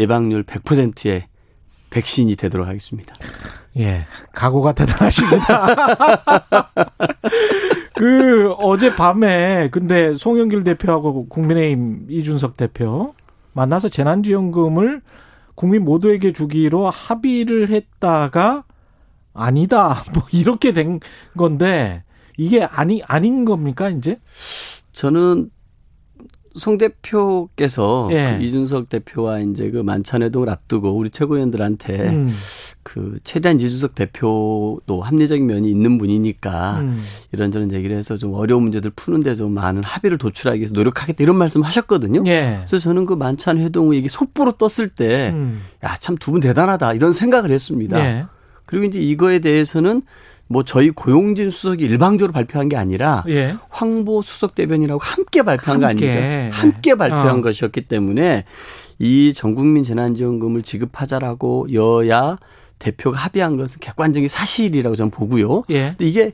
예방률 100%의 백신이 되도록 하겠습니다. 예, 각오가 대단하십니다. 그 어제 밤에 근데 송영길 대표하고 국민의힘 이준석 대표 만나서 재난지원금을 국민 모두에게 주기로 합의를 했다가 아니다 뭐 이렇게 된 건데 이게 아니 아닌 겁니까 이제? 저는 송 대표께서 예. 그 이준석 대표와 이제 그 만찬회동을 앞두고 우리 최고위원들한테 음, 그 최대한 이준석 대표도 합리적인 면이 있는 분이니까 음. 이런저런 얘기를 해서 좀 어려운 문제들 푸는데 좀 많은 합의를 도출하기 위해서 노력하겠다 이런 말씀 하셨거든요. 예. 그래서 저는 그 만찬 회동 이게 속보로 떴을 때 음. 야, 참 두 분 대단하다. 이런 생각을 했습니다. 예. 그리고 이제 이거에 대해서는 뭐 저희 고용진 수석이 일방적으로 발표한 게 아니라 예. 황보 수석 대변이라고 함께 발표한 거 함께. 아닙니까? 함께 발표한 어. 것이었기 때문에 이 전국민 재난지원금을 지급하자라고 여야 대표가 합의한 것은 객관적인 사실이라고 저는 보고요. 예. 근데 이게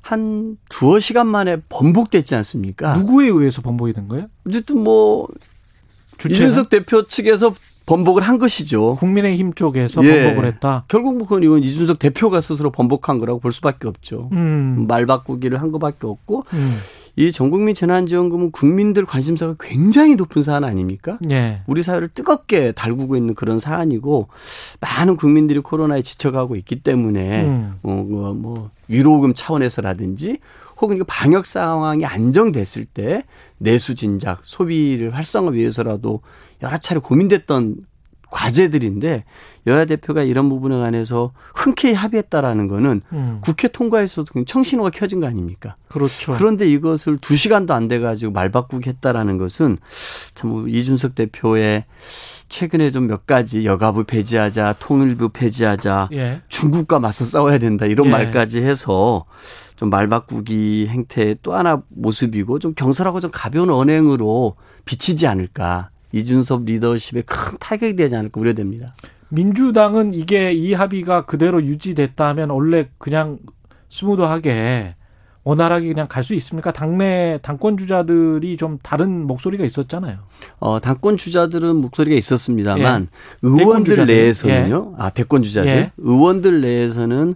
한 두어 시간 만에 번복됐지 않습니까? 누구에 의해서 번복이 된 거예요? 어쨌든 뭐 주체는? 이준석 대표 측에서 번복을 한 것이죠. 국민의힘 쪽에서 예. 번복을 했다. 결국 뭐 그건 이건 이준석 대표가 스스로 번복한 거라고 볼 수밖에 없죠. 음. 말 바꾸기를 한 것밖에 없고 음. 이 전국민 재난지원금은 국민들 관심사가 굉장히 높은 사안 아닙니까? 예. 우리 사회를 뜨겁게 달구고 있는 그런 사안이고 많은 국민들이 코로나에 지쳐가고 있기 때문에 음. 어, 뭐, 뭐 위로금 차원에서라든지 혹은 방역 상황이 안정됐을 때 내수 진작 소비를 활성화 위해서라도 여러 차례 고민됐던 과제들인데 여야 대표가 이런 부분에 관해서 흔쾌히 합의했다라는 거는 음. 국회 통과에서도 청신호가 켜진 거 아닙니까? 그렇죠. 그런데 이것을 두 시간도 안 돼 가지고 말 바꾸기 했다라는 것은 참 이준석 대표의 최근에 좀 몇 가지 여가부 폐지하자, 통일부 폐지하자, 예. 중국과 맞서 싸워야 된다 이런 예. 말까지 해서 좀 말 바꾸기 행태의 또 하나 모습이고 좀 경솔하고 좀 가벼운 언행으로 비치지 않을까. 이준석 리더십에 큰 타격이 되지 않을까 우려됩니다. 민주당은 이게 이 합의가 그대로 유지됐다면 원래 그냥 스무드하게 원활하게 그냥 갈 수 있습니까? 당내 당권 주자들이 좀 다른 목소리가 있었잖아요. 어, 당권 주자들은 목소리가 있었습니다만 예. 의원들. 내에서는요. 아, 대권 주자들. 예. 의원들 내에서는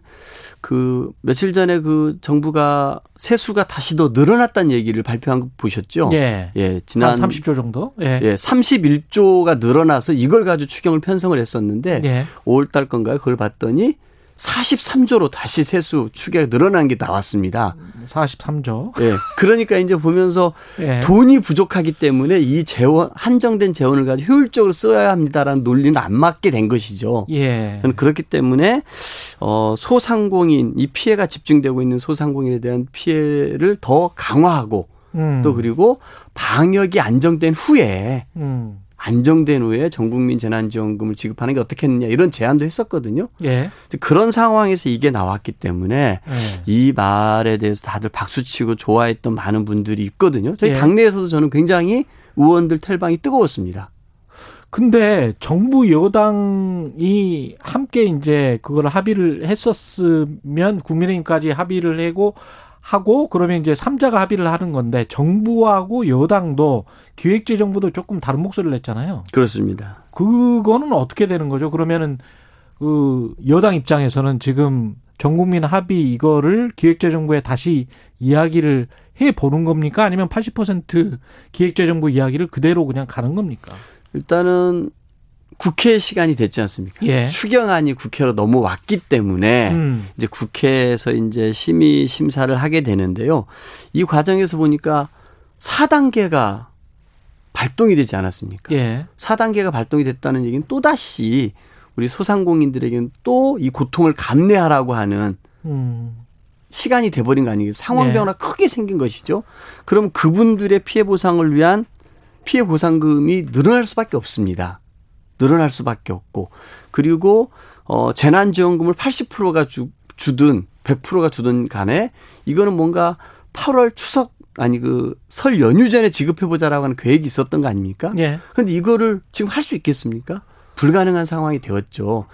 그 며칠 전에 그 정부가 세수가 다시 더 늘어났다는 얘기를 발표한 거 보셨죠? 예. 예, 한 지난 30조 정도? 예. 예, 31조가 늘어나서 이걸 가지고 추경을 편성을 했었는데 예. 5월 달 건가요? 그걸 봤더니 43조로 다시 세수 추계가 늘어난 게 나왔습니다. 43조. 예. 그러니까 이제 보면서 예. 돈이 부족하기 때문에 이 재원 한정된 재원을 가지고 효율적으로 써야 합니다라는 논리는 안 맞게 된 것이죠. 예. 저는 그렇기 때문에 어 소상공인 이 피해가 집중되고 있는 소상공인에 대한 피해를 더 강화하고 음. 또 그리고 방역이 안정된 후에 음. 안정된 후에 전 국민 재난지원금을 지급하는 게 어떻겠느냐 이런 제안도 했었거든요. 예. 그런 상황에서 이게 나왔기 때문에 예. 이 말에 대해서 다들 박수치고 좋아했던 많은 분들이 있거든요. 저희 예. 당내에서도 저는 굉장히 의원들 탈방이 뜨거웠습니다. 근데 정부 여당이 함께 이제 그걸 합의를 했었으면 국민의힘까지 합의를 하고 하고 그러면 이제 삼자가 합의를 하는 건데 정부하고 여당도 기획재정부도 조금 다른 목소리를 냈잖아요. 그렇습니다. 그거는 어떻게 되는 거죠? 그러면은 그 여당 입장에서는 지금 전 국민 합의 이거를 기획재정부에 다시 이야기를 해 보는 겁니까? 아니면 80% 기획재정부 이야기를 그대로 그냥 가는 겁니까? 일단은 국회 시간이 됐지 않습니까? 예. 추경안이 국회로 넘어왔기 때문에 음. 이제 국회에서 이제 심의 심사를 하게 되는데요. 이 과정에서 보니까 4단계가 발동이 되지 않았습니까? 예. 4단계가 발동이 됐다는 얘기는 또 다시 우리 소상공인들에게는 또 이 고통을 감내하라고 하는 음. 시간이 돼버린 거 아니에요? 상황 네. 변화 크게 생긴 것이죠. 그럼 그분들의 피해 보상을 위한 피해 보상금이 늘어날 수밖에 없습니다. 늘어날 수밖에 없고 그리고 어 재난지원금을 80%가 주, 주든 100%가 주든 간에 이거는 뭔가 8월 추석 아니 그 설 연휴 전에 지급해 보자라고 하는 계획이 있었던 거 아닙니까? 예. 근데 이거를 지금 할 수 있겠습니까? 불가능한 상황이 되었죠.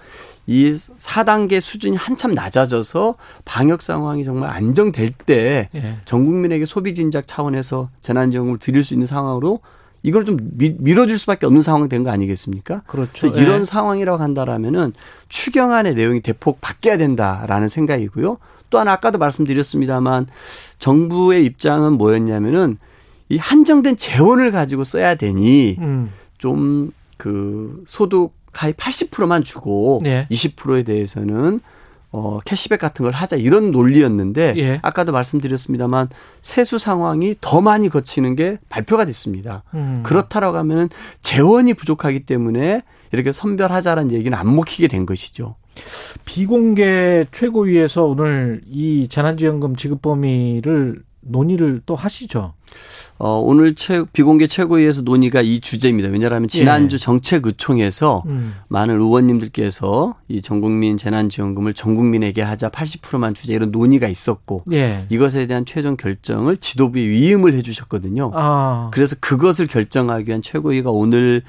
이 4단계 수준이 한참 낮아져서 방역 상황이 정말 안정될 때 예. 전 국민에게 소비 진작 차원에서 재난지원금을 드릴 수 있는 상황으로 이걸 좀 미, 밀어줄 수밖에 없는 상황 된 거 아니겠습니까? 그렇죠. 이런 예. 상황이라고 한다라면은 추경안의 내용이 대폭 바뀌어야 된다라는 생각이고요. 또 하나 아까도 말씀드렸습니다만 정부의 입장은 뭐였냐면은 이 한정된 재원을 가지고 써야 되니 음. 좀그 소득 하위 80%만 주고 예. 20%에 대해서는 어 캐시백 같은 걸 하자 이런 논리였는데 예. 아까도 말씀드렸습니다만 세수 상황이 더 많이 거치는 게 발표가 됐습니다. 음. 그렇다라고 하면은 재원이 부족하기 때문에 이렇게 선별하자라는 얘기는 안 먹히게 된 것이죠. 비공개 최고위에서 오늘 이 재난지원금 지급 범위를 논의를 또 하시죠. 어, 오늘 최, 비공개 최고위에서 논의가 이 주제입니다. 왜냐하면 지난주 예. 정책의총에서 음. 많은 의원님들께서 이 전국민 재난지원금을 전 국민에게 하자 80%만 주자 이런 논의가 있었고 예. 이것에 대한 최종 결정을 지도부에 위임을 해 주셨거든요. 아. 그래서 그것을 결정하기 위한 최고위가 오늘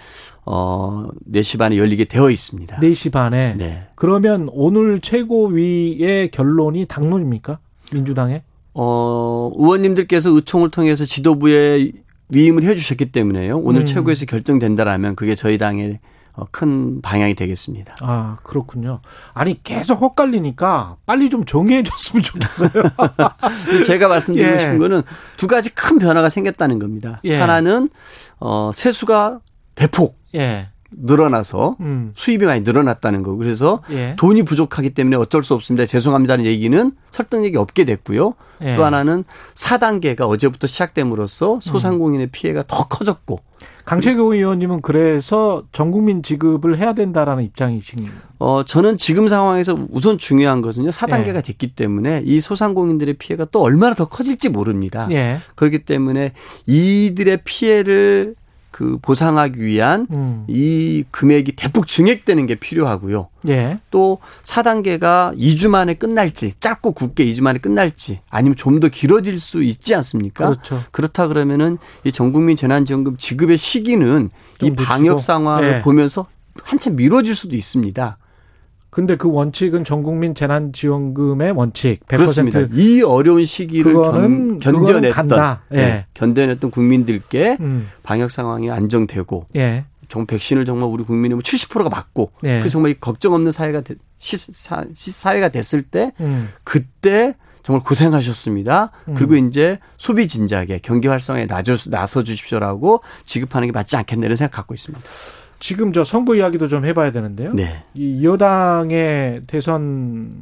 어 4시 반에 열리게 되어 있습니다. 4시 반에. 네. 그러면 오늘 최고위의 결론이 당론입니까? 민주당의? 어, 의원님들께서 의총을 통해서 지도부에 위임을 해 주셨기 때문에요. 오늘 음. 최고에서 결정된다라면 그게 저희 당의 어, 큰 방향이 되겠습니다. 아, 그렇군요. 아니, 계속 헛갈리니까 빨리 좀 정리해 줬으면 좋겠어요. 제가 말씀드리고 예. 싶은 거는 두 가지 큰 변화가 생겼다는 겁니다. 예. 하나는 어, 세수가 대폭 예. 늘어나서 음. 수입이 많이 늘어났다는 거. 그래서 예. 돈이 부족하기 때문에 어쩔 수 없습니다. 죄송합니다는 얘기는 설득력이 없게 됐고요. 예. 또 하나는 4단계가 어제부터 시작됨으로써 소상공인의 피해가 더 커졌고 강채교 의원님은 그래서 전 국민 지급을 해야 된다라는 입장이신 어 저는 지금 상황에서 우선 중요한 것은요. 4단계가 예. 됐기 때문에 이 소상공인들의 피해가 또 얼마나 더 커질지 모릅니다. 예. 그렇기 때문에 이들의 피해를 그 보상하기 위한 음. 이 금액이 대폭 증액되는 게 필요하고요. 예. 또 4단계가 2주 만에 끝날지, 짧고 굵게 2주 만에 끝날지, 아니면 좀 더 길어질 수 있지 않습니까? 그렇죠. 그렇다 그러면은 이 전국민 재난지원금 지급의 시기는 좀이 방역. 상황을 네. 보면서 한참 미뤄질 수도 있습니다. 근데 그 원칙은 전 국민 재난 지원금의 원칙 100% 그렇습니다. 이 어려운 시기를 그거는- 견, 견뎌냈던. 예. 네, 견뎌냈던 국민들께 음. 방역 상황이 안정되고 예. 정말 백신을 정말 우리 국민의 70%가 맞고 예. 그 정말 걱정 없는 사회가 되- 시, 사, 시- 사회가 됐을 때 음. 그때 정말 고생하셨습니다. 음. 그리고 이제 소비 진작에 경기 활성화에 나서, 주십시오라고 지급하는 게 맞지 않겠나 이런 생각 갖고 있습니다. 지금 저 선거 이야기도 좀 해봐야 되는데요. 네. 이 여당의 대선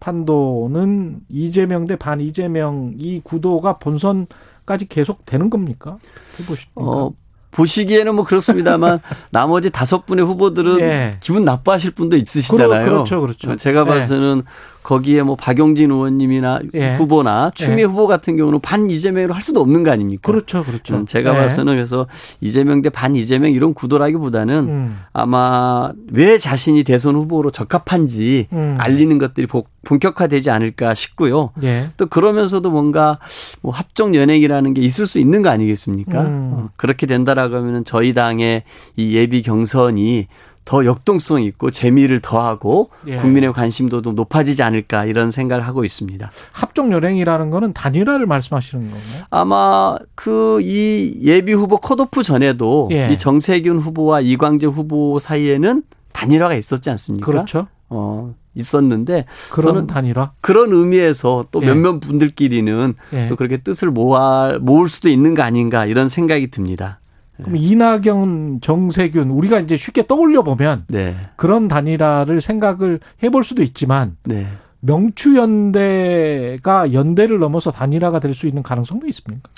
판도는 이재명 대 반 이재명 이 구도가 본선까지 계속 되는 겁니까? 해보십니까? 어, 보시기에는 뭐 그렇습니다만 나머지 다섯 분의 후보들은 예. 기분 나빠하실 분도 있으시잖아요. 그렇죠, 그렇죠. 어, 제가 예. 봐서는 거기에 뭐 박용진 의원님이나 예. 후보나 추미애 예. 후보 같은 경우는 반 이재명으로 할 수도 없는 거 아닙니까? 그렇죠, 그렇죠. 음, 제가 예. 봐서는 그래서 이재명 대 반 이재명 이런 구도라기보다는 음, 아마 왜 자신이 대선 후보로 적합한지 음. 알리는 것들이 복- 본격화되지 않을까 싶고요. 예. 또 그러면서도 뭔가 뭐 합종 연행이라는 게 있을 수 있는 거 아니겠습니까? 음. 어, 그렇게 된다라고 하면은 저희 당의 이 예비 경선이 더 역동성 있고 재미를 더하고 예. 국민의 관심도도 높아지지 않을까 이런 생각을 하고 있습니다. 합종 연행이라는 거는 단일화를 말씀하시는 건가요? 아마 그 이 예비 후보 컷오프 전에도 예. 이 정세균 후보와 이광재 후보 사이에는 단일화가 있었지 않습니까? 그렇죠. 어, 있었는데 그런 단일화. 그런 의미에서 또 예. 몇몇 분들끼리는 예. 또 그렇게 뜻을 모아 모을 수도 있는 거 아닌가 이런 생각이 듭니다. 그럼 이낙연, 정세균 우리가 이제 쉽게 떠올려 보면 네. 그런 단일화를 생각을 해볼 수도 있지만 네. 명추연대가 연대를 넘어서 단일화가 될 수 있는 가능성도 있습니까?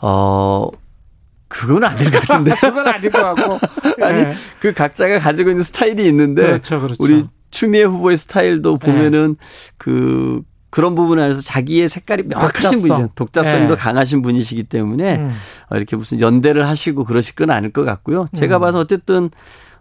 어, 그건 아닐 것 같은데. 그건 아닐 것 같고. 아니, 예. 그 각자가 가지고 있는 스타일이 있는데 그렇죠, 그렇죠. 우리 추미애 후보의 스타일도 보면은 그 그런 부분에 대해서 자기의 색깔이 명확하신. 분이죠. 독자성도 예. 강하신 분이시기 때문에 음. 어, 이렇게 무슨 연대를 하시고 그러실 건 아닐 것 같고요. 제가 음. 봐서 어쨌든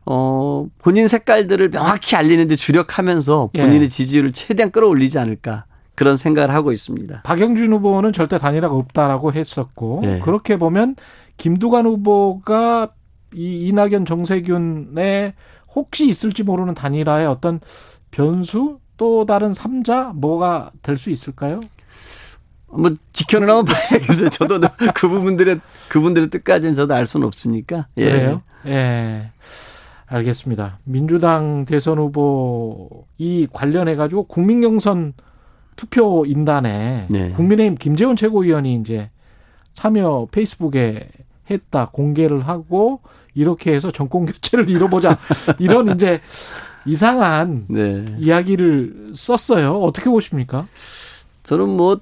어 본인 색깔들을 명확히 알리는데 주력하면서 예. 본인의 지지율을 최대한 끌어올리지 않을까 그런 생각을 하고 있습니다. 박영준 후보는 절대 단일화가 없다라고 했었고 네. 그렇게 보면 김두관 후보가 이 이낙연 정세균의 혹시 있을지 모르는 단일화의 어떤 변수 또 다른 삼자 뭐가 될 수 있을까요? 뭐 지켜내라면 봐야겠어요. 저도 그 부분들의 그분들의 뜻까지는 저도 알 수는 없으니까. 예. 그래요? 예. 알겠습니다. 민주당 대선 후보 이 관련해 가지고 국민경선 투표 인단에 네. 국민의힘 김재원 최고위원이 이제 참여 페이스북에 했다 공개를 하고 이렇게 해서 정권 교체를 이뤄보자 이런 이제 이상한 네. 이야기를 썼어요. 어떻게 보십니까? 저는 뭐,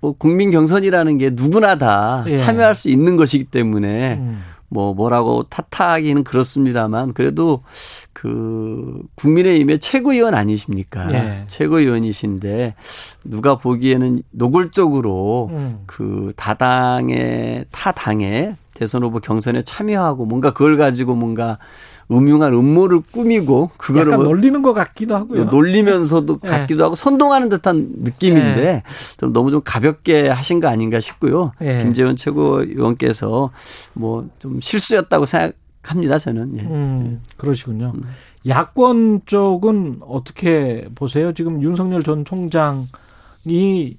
뭐 국민 경선이라는 게 누구나 다 예. 참여할 수 있는 것이기 때문에 음. 뭐 뭐라고 탓하기는 그렇습니다만 그래도 그 국민의힘의 최고위원 아니십니까? 예. 최고위원이신데 누가 보기에는 노골적으로 음. 그 다당의 타 당의 대선 후보 경선에 참여하고 뭔가 그걸 가지고 뭔가 음흉한 음모를 꾸미고 그거를 약간 놀리는 것 같기도 하고요. 놀리면서도 네. 같기도 하고 선동하는 듯한 느낌인데 네. 좀 너무 좀 가볍게 하신 거 아닌가 싶고요. 네. 김재원 최고위원께서 뭐 좀 실수였다고 생각합니다. 저는. 예. 음, 그러시군요. 음. 야권 쪽은 어떻게 보세요? 지금 윤석열 전 총장이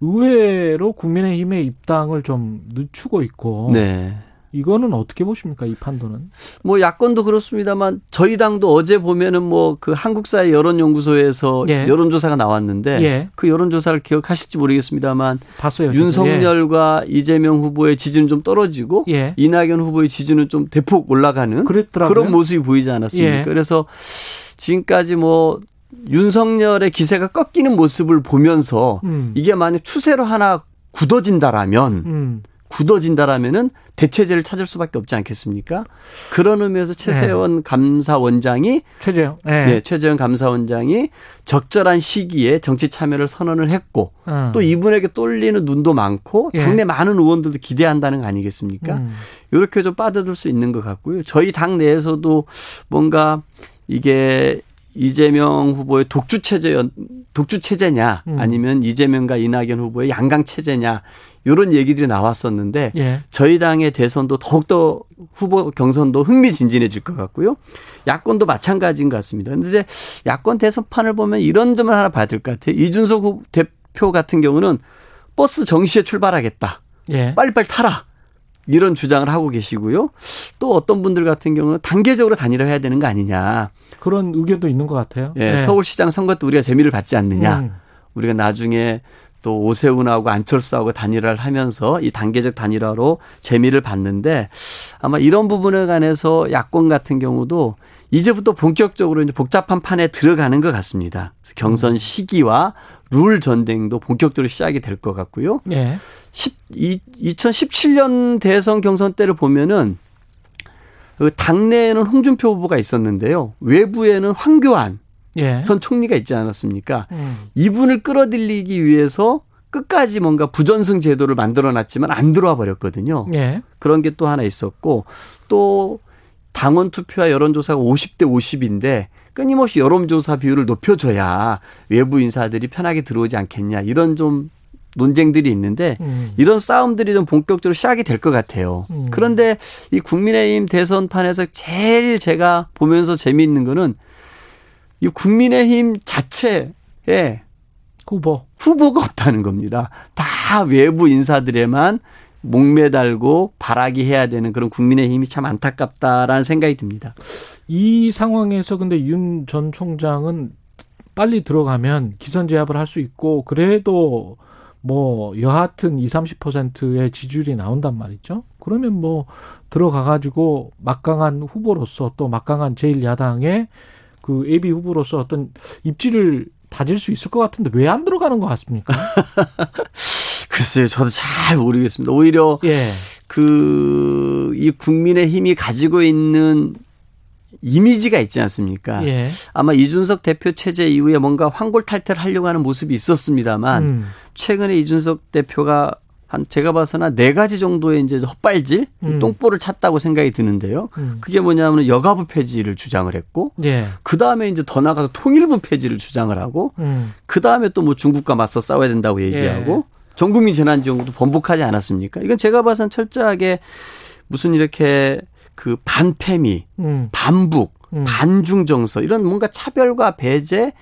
의외로 국민의힘의 입당을 좀 늦추고 있고 네. 이거는 어떻게 보십니까? 이 판도는? 뭐 야권도 그렇습니다만 저희 당도 어제 보면은 뭐 그 한국사회 여론연구소에서 예. 여론조사가 나왔는데 예. 그 여론조사를 기억하실지 모르겠습니다만 봤어요. 윤석열과 예. 이재명 후보의 지지는 좀 떨어지고 예. 이낙연 후보의 지지는 좀 대폭 올라가는 그랬더라고요. 그런 모습이 보이지 않았습니까? 예. 그래서 지금까지 뭐 윤석열의 기세가 꺾이는 모습을 보면서 음. 이게 만약 추세로 하나 굳어진다라면 음. 굳어진다라면은 대체제를 찾을 수밖에 없지 않겠습니까? 그런 의미에서 최세원 네. 감사원장이 최재형 네. 네. 최재형 감사원장이 적절한 시기에 정치 참여를 선언을 했고 음. 또 이분에게 똘리는 눈도 많고 예. 당내 많은 의원들도 기대한다는 거 아니겠습니까? 음. 이렇게 좀 빠져들 수 있는 것 같고요. 저희 당 내에서도 뭔가 이게 이재명 후보의 독주 체제 독주 체제냐 음. 아니면 이재명과 이낙연 후보의 양강 체제냐 이런 얘기들이 나왔었는데 예. 저희 당의 대선도 더욱더 후보 경선도 흥미진진해질 것 같고요. 야권도 마찬가지인 것 같습니다. 그런데 야권 대선판을 보면 이런 점을 하나 봐야 될 것 같아요. 이준석 대표 같은 경우는 버스 정시에 출발하겠다. 예. 빨리빨리 타라. 이런 주장을 하고 계시고요. 또 어떤 분들 같은 경우는 단계적으로 단일화 해야 되는 거 아니냐. 그런 의견도 있는 것 같아요. 예, 네. 서울시장 선거 때 우리가 재미를 받지 않느냐. 음. 우리가 나중에 또 오세훈하고 안철수하고 단일화를 하면서 이 단계적 단일화로 재미를 봤는데 아마 이런 부분에 관해서 야권 같은 경우도 이제부터 본격적으로 이제 복잡한 판에 들어가는 것 같습니다. 경선 음. 시기와 룰 전쟁도 본격적으로 시작이 될 것 같고요. 예. 10, 2017년 대선 경선 때를 보면은 그 당내에는 홍준표 후보가 있었는데요. 외부에는 황교안 예. 전 총리가 있지 않았습니까? 음. 이분을 끌어들이기 위해서 끝까지 뭔가 부전승 제도를 만들어 놨지만 안 들어와 버렸거든요. 예. 그런 게 또 하나 있었고 또 당원 투표와 여론조사가 50대 50인데 끊임없이 여론조사 비율을 높여줘야 외부 인사들이 편하게 들어오지 않겠냐 이런 좀 논쟁들이 있는데 음. 이런 싸움들이 좀 본격적으로 시작이 될 것 같아요. 음. 그런데 이 국민의힘 대선판에서 제일 제가 보면서 재미있는 거는 이 국민의힘 자체에 후보 후보가 없다는 겁니다. 다 외부 인사들에만 목매달고 바라기 해야 되는 그런 국민의힘이 참 안타깝다라는 생각이 듭니다. 이 상황에서 근데 윤 전 총장은 빨리 들어가면 기선 제압을 할 수 있고 그래도 뭐 여하튼 20, 30%의 지지율이 나온단 말이죠. 그러면 뭐 들어가 가지고 막강한 후보로서 또 막강한 제1야당의 그 예비 후보로서 어떤 입지를 다질 수 있을 것 같은데 왜 안 들어가는 것 같습니까? 글쎄요, 저도 잘 모르겠습니다. 오히려 예. 그이 국민의 힘이 가지고 있는 이미지가 있지 않습니까? 예. 아마 이준석 대표 체제 이후에 뭔가 황골탈퇴를 하려고 하는 모습이 있었습니다만 음. 최근에 이준석 대표가 한 제가 봐서는 네 가지 정도의 이제 헛발질, 음. 똥볼을 찼다고 생각이 드는데요. 음. 그게 뭐냐면 여가부 폐지를 주장을 했고, 예. 그 다음에 이제 더 나가서 통일부 폐지를 주장을 하고, 음. 그 다음에 또 뭐 중국과 맞서 싸워야 된다고 얘기하고, 예. 전국민 재난지원금도 번복하지 않았습니까? 이건 제가 봐서는 철저하게 무슨 이렇게 그 반패미, 음. 반북, 음. 반중 정서 이런 뭔가 차별과 배제,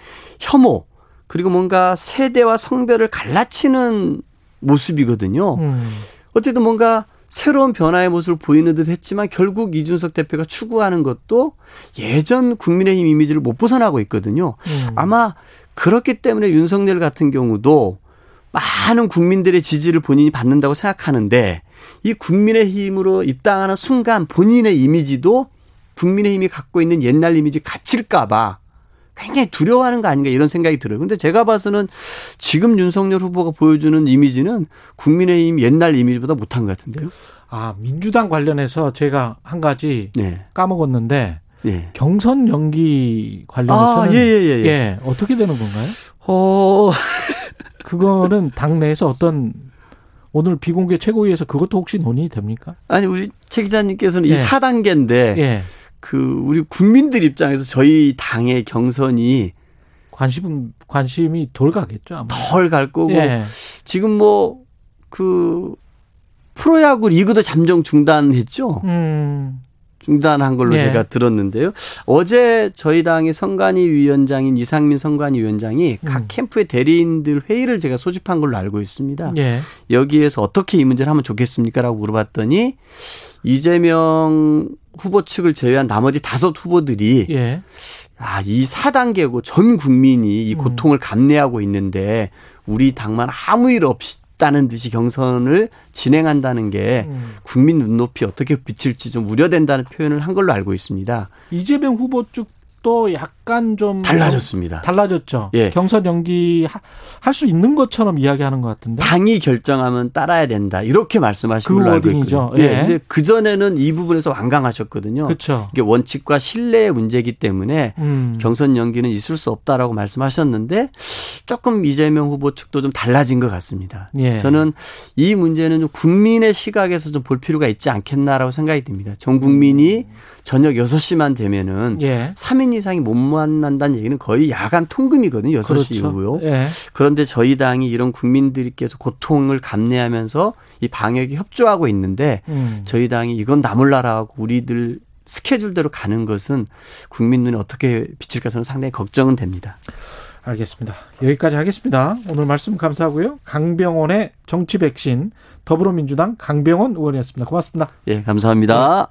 혐오 그리고 뭔가 세대와 성별을 갈라치는 모습이거든요. 음. 어쨌든 뭔가 새로운 변화의 모습을 보이는 듯 했지만 결국 이준석 대표가 추구하는 것도 예전 국민의힘 이미지를 못 벗어나고 있거든요. 음. 아마 그렇기 때문에 윤석열 같은 경우도 많은 국민들의 지지를 본인이 받는다고 생각하는데 이 국민의힘으로 입당하는 순간 본인의 이미지도 국민의힘이 갖고 있는 옛날 이미지 갇힐까봐 굉장히 두려워하는 거 아닌가 이런 생각이 들어요. 근데 제가 봐서는 지금 윤석열 후보가 보여주는 이미지는 국민의힘 옛날 이미지보다 못한 것 같은데요. 아, 민주당 관련해서 제가 한 가지 네. 까먹었는데 예. 경선 연기 관련해서는 아, 예, 예, 예, 예. 예, 어떻게 되는 건가요? 어, 그거는 당내에서 어떤 오늘 비공개 최고위에서 그것도 혹시 논의 됩니까? 아니, 우리 최 기자님께서는 예. 이 4단계인데 예. 그 우리 국민들 입장에서 저희 당의 경선이 관심 관심이 덜 가겠죠, 아마. 덜갈 거고 예. 지금 뭐 그 프로야구 리그도 잠정 중단했죠. 음. 중단한 걸로 예. 제가 들었는데요. 어제 저희 당의 선관위 위원장인 이상민 선관위 위원장이 각 음. 캠프의 대리인들 회의를 제가 소집한 걸로 알고 있습니다. 예. 여기에서 어떻게 이 문제를 하면 좋겠습니까라고 물어봤더니 이재명 후보 측을 제외한 나머지 다섯 후보들이 예. 아, 이 4단계고 전 국민이 이 음. 고통을 감내하고 있는데 우리 당만 아무 일 없다는 듯이 경선을 진행한다는 게 음. 국민 눈높이 어떻게 비칠지 좀 우려된다는 표현을 한 걸로 알고 있습니다. 이재명 후보 쪽 도 약간 좀 달라졌습니다. 달라졌죠. 예. 경선 연기 할 수 있는 것처럼 이야기하는 것 같은데. 당이 결정하면 따라야 된다. 이렇게 말씀하신 그 걸로 알고. 있거든요. 예. 예. 근데 그 전에는 이 부분에서 완강하셨거든요. 그렇죠. 이게 원칙과 신뢰의 문제이기 때문에 음. 경선 연기는 있을 수 없다라고 말씀하셨는데 조금 이재명 후보 측도 좀 달라진 것 같습니다. 예. 저는 이 문제는 좀 국민의 시각에서 좀 볼 필요가 있지 않겠나라고 생각이 듭니다. 전 국민이 저녁 6시만 되면은 예. 3인 이상이 못 만난다는 얘기는 거의 야간 통금이거든요. 6시 그렇죠. 이후요. 예. 그런데 저희 당이 이런 국민들께서 고통을 감내하면서 이 방역에 협조하고 있는데 음. 저희 당이 이건 나몰라라고 우리들 스케줄대로 가는 것은 국민 눈에 어떻게 비칠까 저는 상당히 걱정은 됩니다. 알겠습니다. 여기까지 하겠습니다. 오늘 말씀 감사하고요. 강병원의 정치 백신 더불어민주당 강병원 의원이었습니다. 고맙습니다. 예, 감사합니다.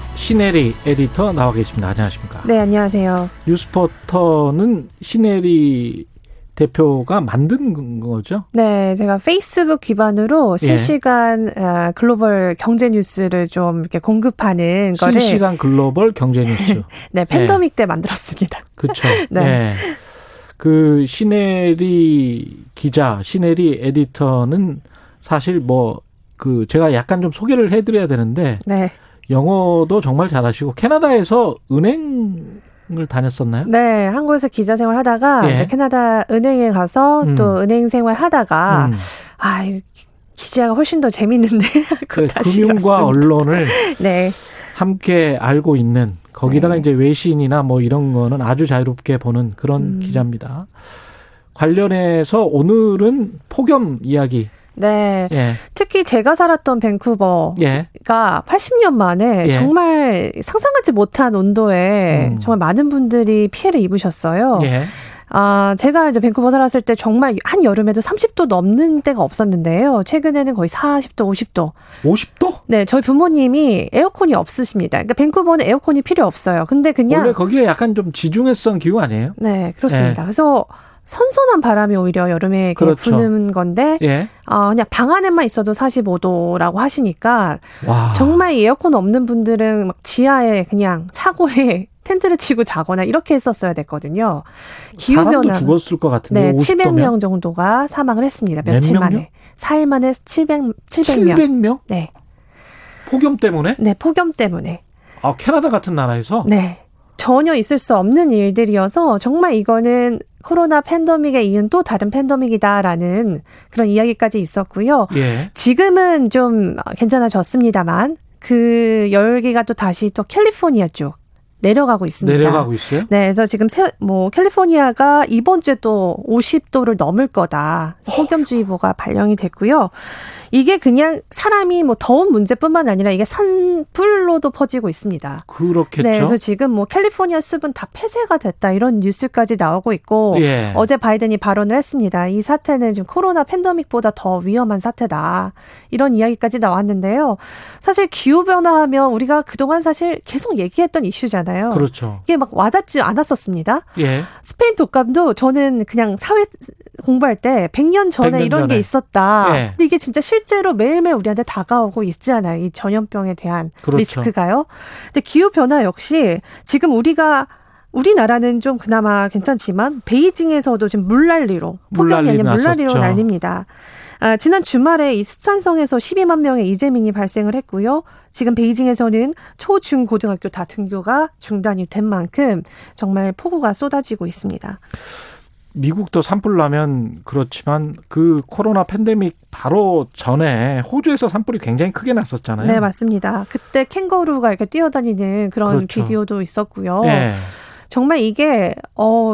신혜리 에디터 나와 계십니다. 안녕하십니까? 네, 안녕하세요. 뉴스포터는 신혜리 대표가 만든 거죠? 네, 제가 페이스북 기반으로 예. 실시간 아, 글로벌 경제 뉴스를 좀 이렇게 공급하는 거를 실시간 글로벌 경제 뉴스. 네, 팬데믹 때 만들었습니다. 그렇죠. 네. 네. 그 시네리 기자, 시네리 에디터는 사실 뭐 그 제가 약간 좀 소개를 해드려야 되는데 네. 영어도 정말 잘하시고 캐나다에서 은행 을 다녔었나요? 네, 한국에서 기자 생활 하다가 예. 이제 캐나다 은행에 가서 음. 또 은행 생활 하다가 음, 아, 기- 기자가 훨씬 더 재밌는데 그 금융과 왔습니다. 언론을 네. 함께 알고 있는 거기다가 네. 이제 외신이나 뭐 이런 거는 아주 자유롭게 보는 그런 음. 기자입니다. 관련해서 오늘은 폭염 이야기. 네. 예. 특히 제가 살았던 밴쿠버가 예. 80년 만에 예. 정말 상상하지 못한 온도에 음. 정말 많은 분들이 피해를 입으셨어요. 예. 아, 제가 이제 밴쿠버 살았을 때 정말 한 여름에도 30도 넘는 때가 없었는데요. 최근에는 거의 40도, 50도. 50도? 네, 저희 부모님이 에어컨이 없으십니다. 그러니까 밴쿠버는 에어컨이 필요 없어요. 근데 그냥 원래 거기에 약간 좀 지중해성 기후 아니에요? 네, 그렇습니다. 그래서 선선한 바람이 오히려 여름에 그렇죠. 부는 건데 예. 어, 그냥 방 안에만 있어도 45도라고 하시니까 와. 정말 이 에어컨 없는 분들은 막 지하에 그냥 차고에 텐트를 치고 자거나 이렇게 했었어야 됐거든요. 기후 변화. 죽었을 것 같은데. 네, 50도면? 700명 정도가 사망을 했습니다. 몇 며칠? 만에. 4일 만에 700, 700명. 700명? 네. 폭염 때문에? 네, 폭염 때문에. 아, 캐나다 같은 나라에서? 네. 전혀 있을 수 없는 일들이어서 정말 이거는 코로나 팬데믹에 이은 또 다른 팬데믹이다라는 그런 이야기까지 있었고요. 예. 지금은 좀 괜찮아졌습니다만 그 열기가 또 다시 또 캘리포니아 쪽 내려가고 있습니다. 내려가고 있어요? 네, 그래서 지금 세, 뭐 캘리포니아가 이번 주에 또 50도를 넘을 거다. 폭염주의보가 발령이 됐고요. 이게 그냥 사람이 뭐 더운 문제뿐만 아니라 이게 산불로도 퍼지고 있습니다. 그렇겠죠. 네, 그래서 지금 뭐 캘리포니아 숲은 다 폐쇄가 됐다 이런 뉴스까지 나오고 있고 예. 어제 바이든이 발언을 했습니다. 이 사태는 지금 코로나 팬데믹보다 더 위험한 사태다 이런 이야기까지 나왔는데요. 사실 기후 변화하면 우리가 그동안 사실 계속 얘기했던 이슈잖아요. 그렇죠. 이게 막 와닿지 않았었습니다. 예. 스페인 독감도 저는 그냥 사회 공부할 때 100년 전에 100년 이런 전에. 게 있었다. 예. 근데 이게 진짜 실제로 매일매일 우리한테 다가오고 있지 않아요. 이 전염병에 대한 그렇죠. 리스크가요. 근데 기후 변화 역시 지금 우리가 우리나라는 좀 그나마 괜찮지만 베이징에서도 지금 물난리로 폭염이 아니라 물난리로. 날립니다. 아, 지난 주말에 이 스촨성에서 12만 명의 이재민이 발생을 했고요. 지금 베이징에서는 초, 중, 고등학교 다 등교가 중단이 된 만큼 정말 폭우가 쏟아지고 있습니다. 미국도 산불 나면 그렇지만 그 코로나 팬데믹 바로 전에 호주에서 산불이 굉장히 크게 났었잖아요. 네, 맞습니다. 그때 캥거루가 이렇게 뛰어다니는 그런 그렇죠. 비디오도 있었고요. 예. 정말 이게 어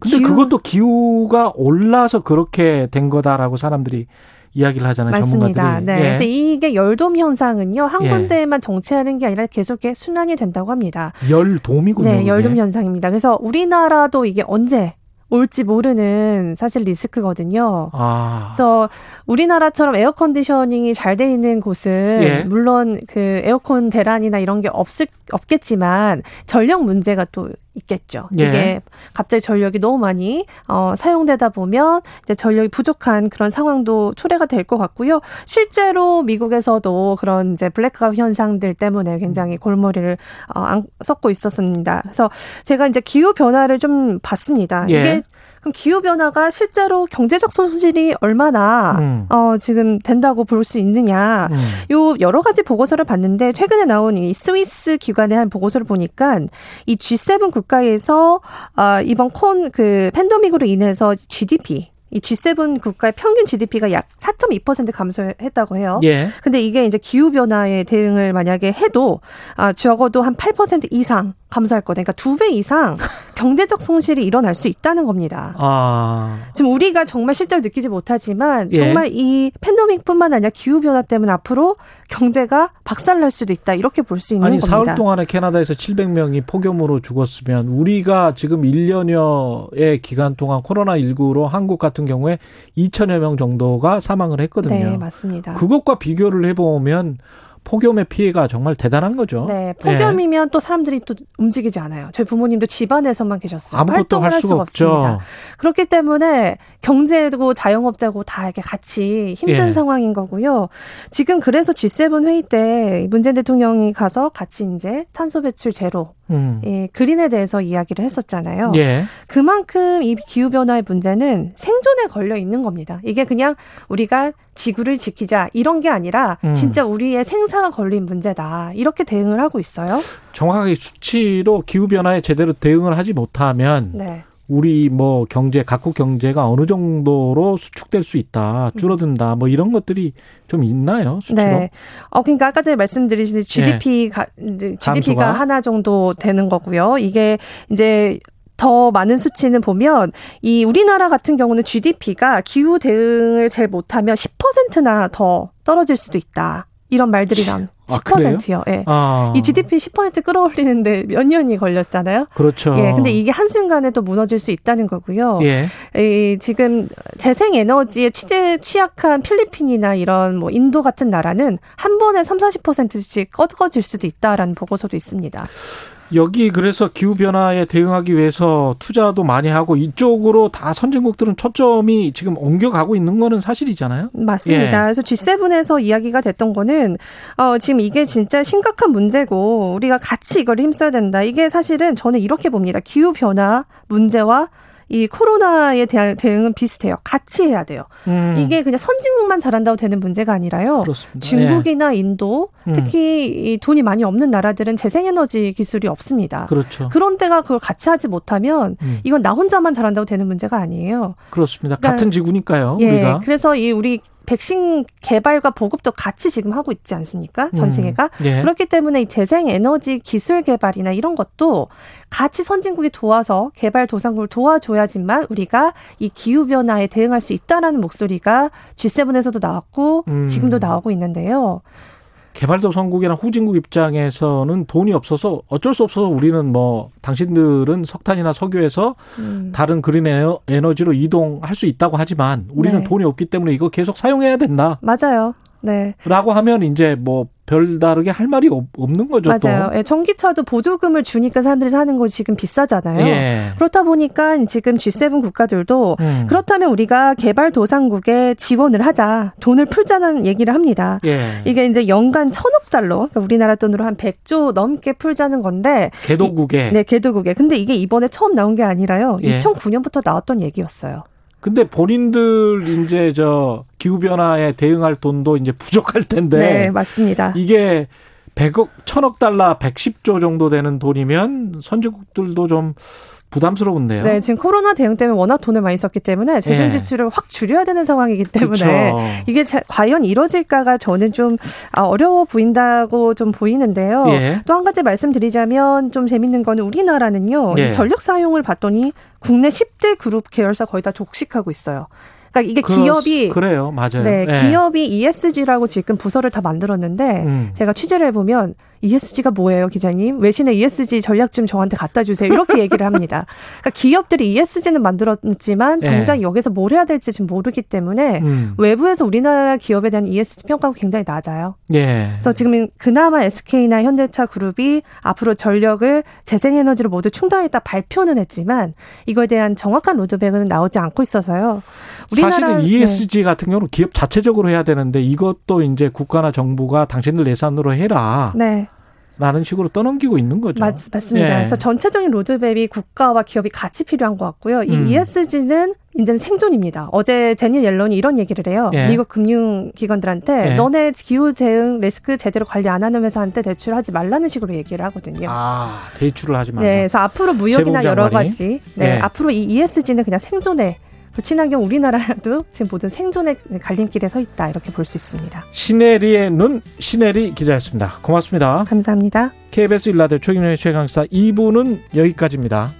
근데 기후- 그것도 기후가 올라서 그렇게 된 거다라고 사람들이 이야기를 하잖아요. 맞습니다. 전문가들이. 네. 예. 그래서 이게 열돔 현상은요 한 예. 군데에만 정체하는 게 아니라 계속 순환이 된다고 합니다. 열돔이군요. 네, 열돔 그게. 현상입니다. 그래서 우리나라도 이게 언제 올지 모르는 사실 리스크거든요. 아. 그래서 우리나라처럼 air conditioning이 잘 돼 있는 곳은 예. 물론 그 에어컨 대란이나 이런 게 없을 없겠지만 전력 문제가 또 있겠죠. 예. 이게 갑자기 전력이 너무 많이 어, 사용되다 보면 이제 전력이 부족한 그런 상황도 초래가 될 것 같고요. 실제로 미국에서도 그런 이제 블랙아웃 현상들 때문에 굉장히 골머리를 어, 안, 썩고 있었습니다. 그래서 제가 이제 기후 변화를 좀 봤습니다. 예. 이게 그럼 기후 변화가 실제로 경제적 손실이 얼마나 음. 어, 지금 된다고 볼 수 있느냐. 음. 요 여러 가지 보고서를 봤는데 최근에 나온 이 스위스 기관의 한 보고서를 보니까 이 G7 국가에서 아 이번 콘 그 팬데믹으로 인해서 GDP 이 G7 국가의 평균 GDP가 약 4.2% 감소했다고 해요. 예. 근데 이게 이제 기후 변화에 대응을 만약에 해도 아 적어도 한 8% 이상 감소할 거다. 그러니까 두 배 이상 경제적 손실이 일어날 수 있다는 겁니다. 아. 지금 우리가 정말 실제로 느끼지 못하지만 예. 정말 이 팬데믹뿐만 아니라 기후 변화 때문에 앞으로 경제가 박살날 수도 있다 이렇게 볼 수 있는 아니 겁니다. 사흘 동안에 캐나다에서 700명이 폭염으로 죽었으면 우리가 지금 1년여의 기간 동안 코로나 19로 한국 같은 경우에 2천여 명 정도가 사망을 했거든요. 네, 맞습니다. 그것과 비교를 해보면 폭염의 피해가 정말 대단한 거죠. 네, 폭염이면 또 사람들이 또 움직이지 않아요. 저희 부모님도 집안에서만 계셨어요. 아무것도 활동을 할 수가 없습니다. 없죠. 그렇기 때문에 경제고 자영업자고 다 이렇게 같이 힘든 예. 상황인 거고요. 지금 그래서 G7 회의 때 문재인 대통령이 가서 같이 이제 탄소 배출 제로, 음. 예, 그린에 대해서 이야기를 했었잖아요. 예. 그만큼 이 기후 변화의 문제는 생존에 걸려 있는 겁니다. 이게 그냥 우리가 지구를 지키자 이런 게 아니라 음. 진짜 우리의 생사가 걸린 문제다. 이렇게 대응을 하고 있어요. 정확하게 수치로 기후 변화에 제대로 대응을 하지 못하면 네. 우리 뭐 경제 각국 경제가 어느 정도로 수축될 수 있다, 줄어든다, 뭐 이런 것들이 좀 있나요 수치로? 네. 어, 그러니까 아까 전에 말씀드린 GDP가 이제 GDP가 예. 감소가? 하나 정도 되는 거고요. 이게 이제 더 많은 수치는 보면 이 우리나라 같은 경우는 GDP가 기후 대응을 제일 못하면 10%나 더 떨어질 수도 있다. 이런 말들이 난 아, 그래요? 10%요. 예. 아, 이 GDP 10% 끌어올리는데 몇 년이 걸렸잖아요. 그렇죠. 예. 근데 이게 한순간에 또 무너질 수 있다는 거고요. 예. 이 지금 재생 에너지에 취재 취약한 필리핀이나 이런 뭐 인도 같은 나라는 한 번에 3, 40%씩 꺼져질 수도 있다라는 보고서도 있습니다. 여기 그래서 기후 변화에 대응하기 위해서 투자도 많이 하고 이쪽으로 다 선진국들은 초점이 지금 옮겨가고 있는 거는 사실이잖아요. 맞습니다. 예. 그래서 G7에서 이야기가 됐던 거는 어 지금 이게 진짜 심각한 문제고 우리가 같이 이걸 힘써야 된다. 이게 사실은 저는 이렇게 봅니다. 기후 변화 문제와 이 코로나에 대한 대응은 비슷해요. 같이 해야 돼요. 음. 이게 그냥 선진국만 잘한다고 되는 문제가 아니라요. 그렇습니다. 중국이나 인도, 음. 특히 이 돈이 많이 없는 나라들은 재생에너지 기술이 없습니다. 그렇죠. 그런 데가 그걸 같이 하지 못하면 음. 이건 나 혼자만 잘한다고 되는 문제가 아니에요. 그렇습니다. 그러니까- 같은 지구니까요. 예. 우리가. 그래서 이 우리 백신 개발과 보급도 같이 지금 하고 있지 않습니까? 전 음. 세계가. 예. 그렇기 때문에 이 재생 에너지 기술 개발이나 이런 것도 같이 선진국이 도와서 개발 도상국을 도와줘야지만 우리가 이 기후 변화에 대응할 수 있다라는 목소리가 G7에서도 나왔고 음. 지금도 나오고 있는데요. 개발도상국이나 후진국 입장에서는 돈이 없어서 어쩔 수 없어서 우리는 뭐 당신들은 석탄이나 석유에서 음. 다른 그린 에너- 에너지로 이동할 수 있다고 하지만 우리는 네. 돈이 없기 때문에 이거 계속 사용해야 된다라고 맞아요. 네. 하면 이제 뭐 별다르게 할 말이 없- 없는 거죠. 맞아요. 예, 전기차도 보조금을 주니까 사람들이 사는 거 지금 또. 비싸잖아요. 예. 그렇다 보니까 지금 G7 국가들도 음. 그렇다면 우리가 개발도상국에 지원을 하자, 돈을 풀자는 얘기를 합니다. 예. 이게 이제 연간 천억 달러, 그러니까 우리나라 돈으로 한 100조 넘게 풀자는 건데, 개도국에. 네, 개도국에. 근데 이게 이번에 처음 나온 게 아니라요. 예. 2009년부터 나왔던 얘기였어요. 근데 본인들 이제 저 기후 변화에 대응할 돈도 이제 부족할 텐데 네, 맞습니다. 이게 100억, 1000억 달러, 110조 정도 되는 돈이면 선진국들도 좀 부담스러운데요. 네, 지금 코로나 대응 때문에 워낙 돈을 많이 썼기 때문에 재정 예. 지출을 확 줄여야 되는 상황이기 때문에 그렇죠. 이게 자- 과연 이뤄질까가 저는 좀 아, 어려워 보인다고 좀 보이는데요. 예. 또한 가지 말씀드리자면 좀 재밌는 거는 우리나라는요. 예. 이 전력 사용을 봤더니 국내 10대 그룹 계열사 거의 다 독식하고 있어요. 그러니까 이게 그- 기업이 그래요, 맞아요. 네, 예. 기업이 ESG라고 지금 부서를 다 만들었는데 음. 제가 취재를 해보면 ESG가 뭐예요, 기자님? 외신에 ESG 전략 좀 저한테 갖다 주세요. 이렇게 얘기를 합니다. 그러니까 기업들이 ESG는 만들었지만 정작 예. 여기서 뭘 해야 될지 지금 모르기 때문에 음. 외부에서 우리나라 기업에 대한 ESG 평가가 굉장히 낮아요. 예. 그래서 지금 그나마 SK나 현대차 그룹이 앞으로 전력을 재생에너지로 모두 충당했다 발표는 했지만 이거에 대한 정확한 로드맵은 나오지 않고 있어서요. 사실은 네. ESG 같은 경우는 기업 자체적으로 해야 되는데 이것도 이제 국가나 정부가 당신들 예산으로 해라. 네. 라는 식으로 떠넘기고 있는 거죠. 맞, 맞습니다. 예. 그래서 전체적인 로드맵이 국가와 기업이 같이 필요한 것 같고요. 이 음. ESG는 이제는 생존입니다. 어제 재닛 옐런이 이런 얘기를 해요. 예. 미국 금융기관들한테 예. 너네 기후 대응 리스크 제대로 관리 안 하는 회사한테 대출하지 말라는 식으로 얘기를 하거든요. 아, 대출을 하지 말라. 네, 그래서 앞으로 무역이나? 여러 가지, 네, 예. 앞으로 이 ESG는 그냥 생존에 그 친환경 우리나라도 지금 모든 생존의 갈림길에 서 있다 이렇게 볼 수 있습니다. 시네리의 눈 시네리 기자였습니다. 고맙습니다. 감사합니다. KBS 일라드 최경영의 최강사 2부는 여기까지입니다.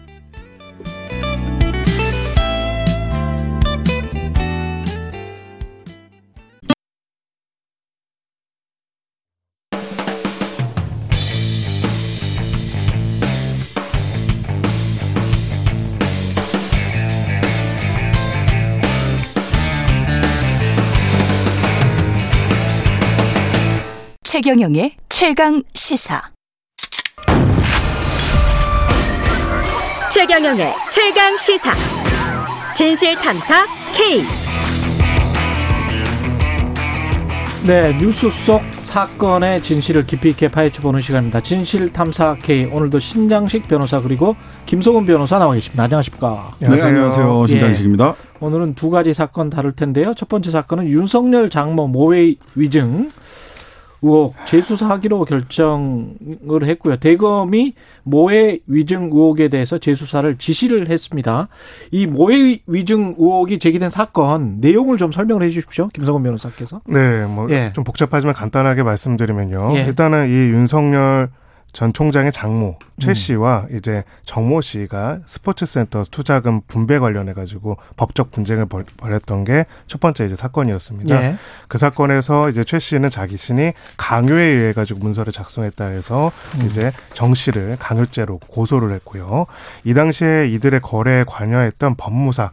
최경영의 최강 시사. 최경영의 최강 시사. 진실 탐사 K. 네, 뉴스 속 사건의 진실을 깊이 있게 파헤쳐 보는 시간입니다. 진실 탐사 K 오늘도 신장식 변호사 그리고 김성훈 변호사 나와 계십니다. 안녕하십니까? 네, 안녕하세요. 신장식입니다. 예, 오늘은 두 가지 사건 다룰 텐데요. 첫 번째 사건은 윤석열 장모 모해 위증 의혹 재수사하기로 결정을 했고요. 대검이 모해 위증 의혹에 대해서 재수사를 지시를 했습니다. 이 모해 위증 의혹이 제기된 사건 내용을 좀 설명을 해 주십시오. 김성원 변호사께서. 네, 뭐좀 예. 복잡하지만 간단하게 말씀드리면요. 예. 일단은 이 윤석열 전 총장의 장모 최 음. 씨와 이제 정모 씨가 스포츠센터 투자금 분배 관련해 가지고 법적 분쟁을 벌- 벌였던 게 첫 번째 이제 사건이었습니다. 예. 그 사건에서 이제 최 씨는 자기 신이 강요에 의해 가지고 문서를 작성했다 해서 음. 이제 정 씨를 강요죄로 고소를 했고요. 이 당시에 이들의 거래에 관여했던 법무사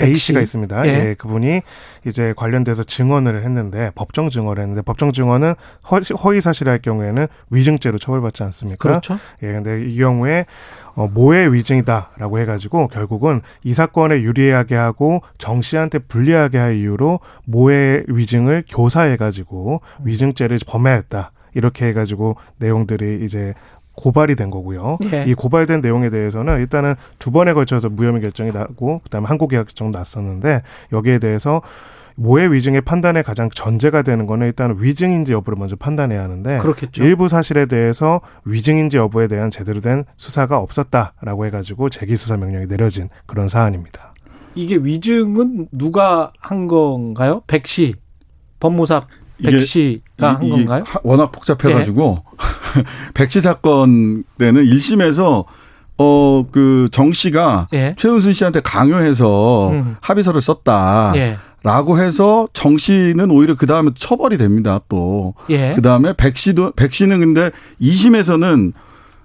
A 백 씨. 씨가 있습니다. 예. 예. 그분이 이제 관련돼서 증언을 했는데 법정 증언을 했는데 법정 증언은 허- 허위 사실할 경우에는 위증죄로 처벌받지 않습니까? 그렇죠. 예, 근데 이 경우에 어, 모해 위증이다라고 해가지고 결국은 이 사건에 유리하게 하고 정 씨한테 불리하게 할 이유로 모해 위증을 교사해가지고 위증죄를 범했다 이렇게 해가지고 내용들이 이제 고발이 된 거고요. 예. 이 고발된 내용에 대해서는 일단은 두 번에 걸쳐서 무혐의 결정이 나고 그다음에 항고계약 결정도 났었는데 여기에 대해서 모해 위증의 판단의 가장 전제가 되는 거는 일단 위증인지 여부를 먼저 판단해야 하는데 그렇겠죠. 일부 사실에 대해서 위증인지 여부에 대한 제대로 된 수사가 없었다라고 해가지고 재기 수사 명령이 내려진 그런 사안입니다. 이게 위증은 누가 한 건가요? 백 씨. 법무사 백 씨가 한 이- 건가요? 예. 하- 워낙 복잡해가지고 백 씨 사건 때는 1심에서 어 그 정 씨가 예. 최은순 씨한테 강요해서 음. 합의서를 썼다. 예. 라고 해서 정 씨는 오히려 그 다음에 처벌이 됩니다. 또. 예. 그 다음에 백 씨도, 백 씨는 근데 2심에서는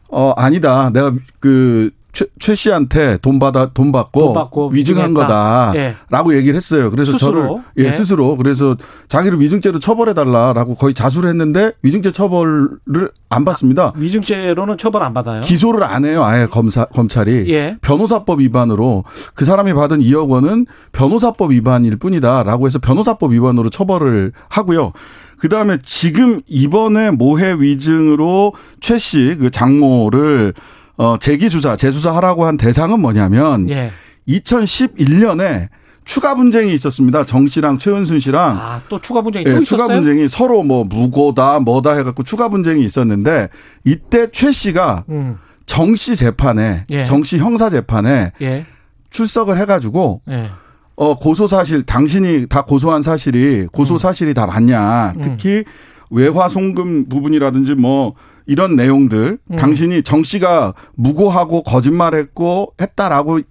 어, 아니다. 내가 그 최, 최 씨한테 돈 받아, 돈 받고, 돈 받고 위증한 위증했다. 거다. 예. 라고 얘기를 했어요. 그래서 스스로? 저를, 예, 예. 스스로. 그래서 자기를 위증죄로 처벌해 달라라고 거의 자수를 했는데 위증죄 처벌을 안 받습니다. 위증죄로는 처벌 안 받아요. 기소를 안 해요. 아예 검사 검찰이 예. 변호사법 위반으로 그 사람이 받은 2억 원은 변호사법 위반일 뿐이다라고 해서 변호사법 위반으로 처벌을 하고요. 그 다음에 지금 이번에 모해 위증으로 최 씨 그 장모를 어 재기 수사 재수사 하라고 한 대상은 뭐냐면 예. 2011년에 추가 분쟁이 있었습니다. 정 씨랑 최은순 씨랑 아, 또 추가 분쟁이 예, 또 추가 있었어요? 분쟁이 서로 뭐 무고다 뭐다 해갖고 추가 분쟁이 있었는데 이때 최 씨가 음. 정씨 재판에 예. 정씨 형사 재판에 예. 출석을 해가지고 예. 어 고소 사실 당신이 다 고소한 사실이 고소 사실이 다 맞냐 음. 특히 외화 송금 부분이라든지 뭐 이런 내용들 음. 당신이 정 씨가 무고하고 거짓말했고 했다라고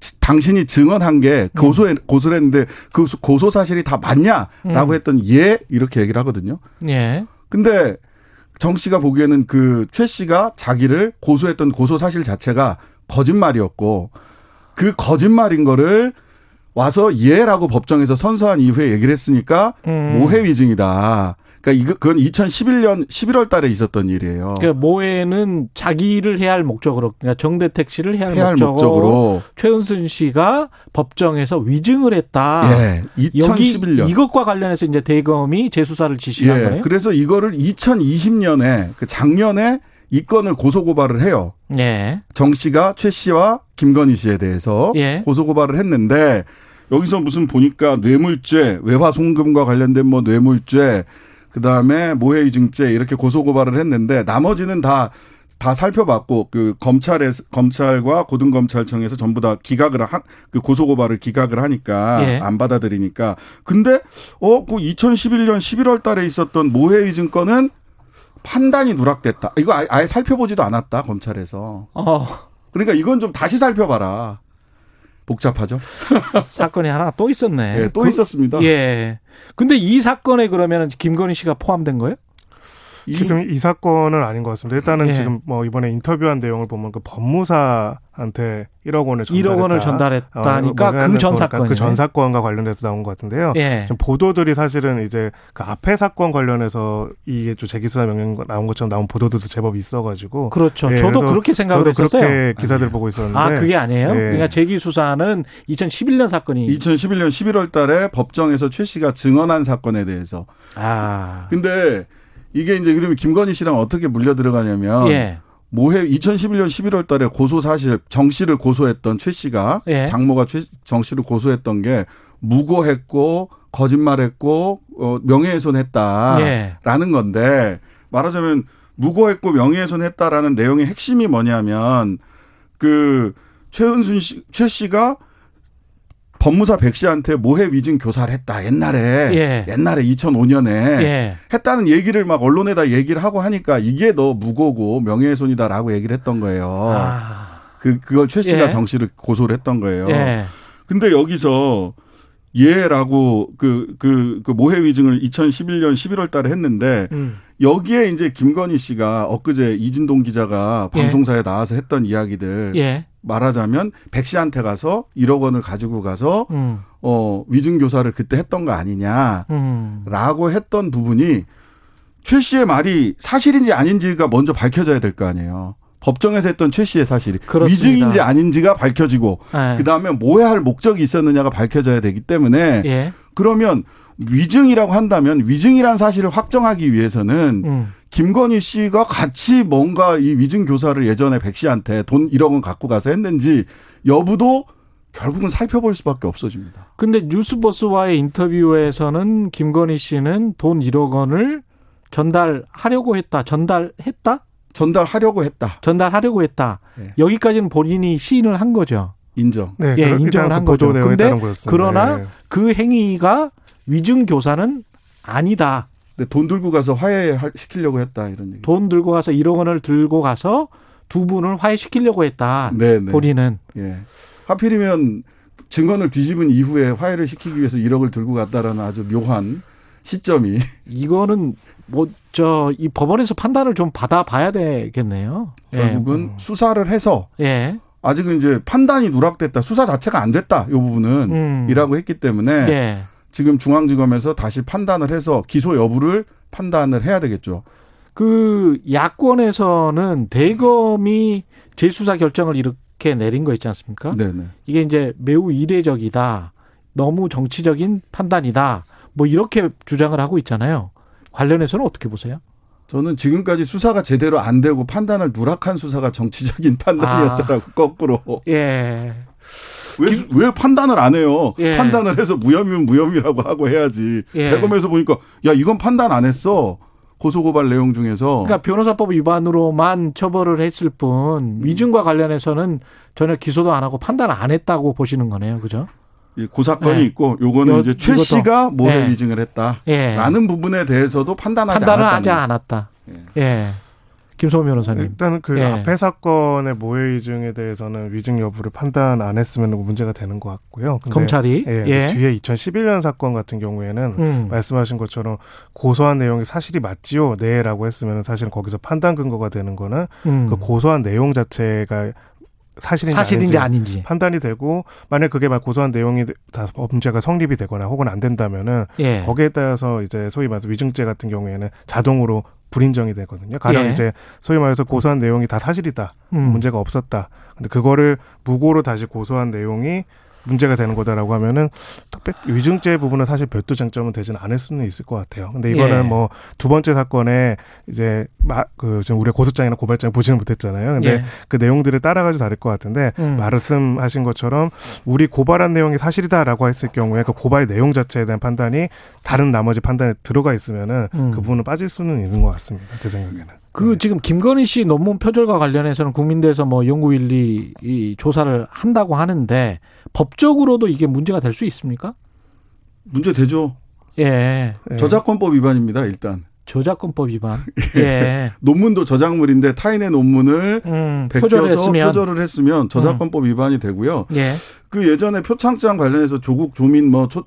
지- 당신이 증언한 게 고소해 고소를 했는데 그 소- 고소 사실이 다 맞냐라고 음. 했던 예 이렇게 얘기를 하거든요. 예. 근데 정 씨가 보기에는 그 최 씨가 자기를 고소했던 고소 사실 자체가 거짓말이었고 그 거짓말인 거를 와서 예라고 법정에서 선서한 이후에 얘기를 했으니까 음. 모해 위증이다. 그러니까 이거 그건 2011년 11월 달에 있었던 일이에요. 그 모해는 자기를 해야 할 목적으로 그러니까 정대택 씨를 해야 할, 해야 할 목적으로, 목적으로. 최은순 씨가 법정에서 위증을 했다. 예. 2011년. 여기 이것과 관련해서 이제 대검이 재수사를 지시한 거예요. 그래서 이거를 2020년에 그 작년에 이 건을 고소 고발을 해요. 예. 정 씨가 최 씨와 김건희 씨에 대해서 예. 고소 고발을 했는데 여기서 무슨 보니까 뇌물죄, 외화 송금과 관련된 뭐 뇌물죄, 그 다음에 모해이증죄 이렇게 고소 고발을 했는데 나머지는 다 다 살펴봤고 그 검찰에 검찰과 고등검찰청에서 전부 다 기각을 한 그 고소 고발을 기각을 하니까 예. 안 받아들이니까 근데 어그 2011년 11월 달에 있었던 모해이증 건은 판단이 누락됐다. 이거 아예, 아예 살펴보지도 않았다 검찰에서. 어. 그러니까 이건 좀 다시 살펴봐라. 복잡하죠? 사건이 하나 또 있었네. 예, 또 그- 있었습니다. 예. 근데 이 사건에 그러면 김건희 씨가 포함된 거예요? 지금 이 사건은 아닌 것 같습니다. 일단은 예. 지금 뭐 이번에 인터뷰한 내용을 보면 그 법무사한테 1억 원을 전달했다. 1억 원을 전달했다니까 뭐 그전 사건이네. 그전 사건과 관련돼서 나온 것 같은데요. 예. 지금 보도들이 사실은 이제 그 앞에 사건 관련해서 이게 좀 재기수사 명령 나온 것처럼 나온 보도들도 제법 있어가지고. 그렇죠. 예, 저도 그렇게 생각을 저도 했었어요. 그렇게 기사들 보고 있었는데. 아, 그게 아니에요? 예. 그러니까 재기 수사는 2011년 사건이 2011년 11월 달에 법정에서 최 씨가 증언한 사건에 대해서. 아. 근데 이게 이제 그러면 김건희 씨랑 어떻게 물려 들어가냐면 예. 모해 2011년 11월 달에 고소 사실 정 씨를 고소했던 최 씨가 예. 장모가 최, 정 씨를 고소했던 게 무고했고 거짓말했고 어, 명예훼손했다라는 예. 건데 말하자면 무고했고 명예훼손했다라는 내용의 핵심이 뭐냐면 그 최은순 씨, 최 씨가 법무사 백 씨한테 모해 위증 교사를 했다 옛날에 예. 옛날에 2005년에 예. 했다는 얘기를 막 언론에다 얘기를 하고 하니까 이게 너 무고고 명예훼손이다라고 얘기를 했던 거예요. 아. 그 그걸 최 씨가 예. 정 씨를 고소를 했던 거예요. 예. 근데 여기서 예라고 그 그 그 모해 위증을 2011년 11월 달에 했는데 음. 여기에 이제 김건희 씨가 엊그제 이진동 기자가 예. 방송사에 나와서 했던 이야기들 예. 말하자면 백 씨한테 가서 1억 원을 가지고 가서 음. 어 위증 교사를 그때 했던 거 아니냐. 음. 라고 했던 부분이 최 씨의 말이 사실인지 아닌지가 먼저 밝혀져야 될 거 아니에요. 법정에서 했던 최 씨의 사실이 그렇습니다. 위증인지 아닌지가 밝혀지고 예. 그다음에 모해할 목적이 있었느냐가 밝혀져야 되기 때문에 예. 그러면 위증이라고 한다면 위증이란 사실을 확정하기 위해서는 음. 김건희 씨가 같이 뭔가 이 위증 교사를 예전에 백 씨한테 돈 1억 원 갖고 가서 했는지 여부도 결국은 살펴볼 수밖에 없어집니다. 근데 뉴스버스와의 인터뷰에서는 김건희 씨는 돈 1억 원을 전달하려고 했다. 전달했다? 전달하려고 했다. 전달하려고 했다. 네. 여기까지는 본인이 시인을 한 거죠. 인정. 네, 예, 인정을 한 거죠. 근데. 그러나 예. 그 행위가 위증 교사는 아니다. 근데 돈 들고 가서 화해 시키려고 했다 이런 얘기. 돈 들고 가서 1억 원을 들고 가서 두 분을 화해시키려고 했다. 네, 네. 본인은 예. 하필이면 증언을 뒤집은 이후에 화해를 시키기 위해서 1억을 들고 갔다라는 아주 묘한 시점이 이거는 뭐 저 이 법원에서 판단을 좀 받아 봐야 되겠네요. 예. 결국은 수사를 해서 예. 아직은 이제 판단이 누락됐다. 수사 자체가 안 됐다. 이 부분은 음. 이라고 했기 때문에 예. 지금 중앙지검에서 다시 판단을 해서 기소 여부를 판단을 해야 되겠죠. 그 야권에서는 대검이 재수사 결정을 이렇게 내린 거 있지 않습니까? 네네. 이게 이제 매우 이례적이다. 너무 정치적인 판단이다. 뭐 이렇게 주장을 하고 있잖아요. 관련해서는 어떻게 보세요? 저는 지금까지 수사가 제대로 안 되고 판단을 누락한 수사가 정치적인 판단이었더라고 거꾸로. 예. 왜, 왜 판단을 안 해요? 예. 판단을 해서 무혐의면 무혐의라고 하고 해야지. 예. 대검에서 보니까 야 이건 판단 안 했어. 고소고발 내용 중에서. 그러니까 변호사법 위반으로만 처벌을 했을 뿐 위증과 관련해서는 전혀 기소도 안 하고 판단 안 했다고 보시는 거네요. 그죠? 이 고사건이 예. 있고 요거는 요- 이제 최 이것도. 씨가 모해 예. 위증을 했다. 예. 라는 부분에 대해서도 판단하지 판단을 않았다는 하지 않았다. 예. 김소호 변호사님. 일단은 그 예. 앞에 사건의 모해 위증에 대해서는 위증 여부를 판단 안 했으면 문제가 되는 것 같고요. 검찰이? 예, 예. 뒤에 2011년 사건 같은 경우에는 음. 말씀하신 것처럼 고소한 내용이 사실이 맞지요, 네라고 했으면 사실은 거기서 판단 근거가 되는 거는 음. 그 고소한 내용 자체가 사실인지, 사실인지 아닌지, 아닌지. 판단이 되고 만약 그게 막 고소한 내용이 다 범죄가 성립이 되거나 혹은 안 된다면은 예. 거기에 따라서 이제 소위 말해서 위증죄 같은 경우에는 자동으로 불인정이 되거든요. 가령 예. 이제 소위 말해서 고소한 내용이 다 사실이다. 음. 문제가 없었다. 근데 그거를 무고로 다시 고소한 내용이 문제가 되는 거다라고 하면은 특별 위증죄 부분은 사실 별도 쟁점은 되지는 않을 수는 있을 것 같아요. 근데 이거는 예. 뭐두 번째 사건에 이제 막그 지금 우리 고소장이나 고발장 보지는 못했잖아요. 근데 예. 그 내용들을 따라가지고 다를 것 같은데 음. 말씀하신 것처럼 우리 고발한 내용이 사실이다라고 했을 경우에 그 고발 내용 자체에 대한 판단이 다른 나머지 판단에 들어가 있으면은 음. 그 부분은 빠질 수는 있는 것 같습니다. 제 생각에는. 그 지금 김건희 씨 논문 표절과 관련해서는 국민대에서 뭐 연구일리 이 조사를 한다고 하는데 법적으로도 이게 문제가 될 수 있습니까? 문제 되죠. 예. 저작권법 위반입니다. 일단. 저작권법 위반. 예. 논문도 저작물인데 타인의 논문을 음, 베껴서 표절했으면. 표절을 했으면 저작권법 위반이 되고요. 예. 그 예전에 표창장 관련해서 조국 조민 뭐 초,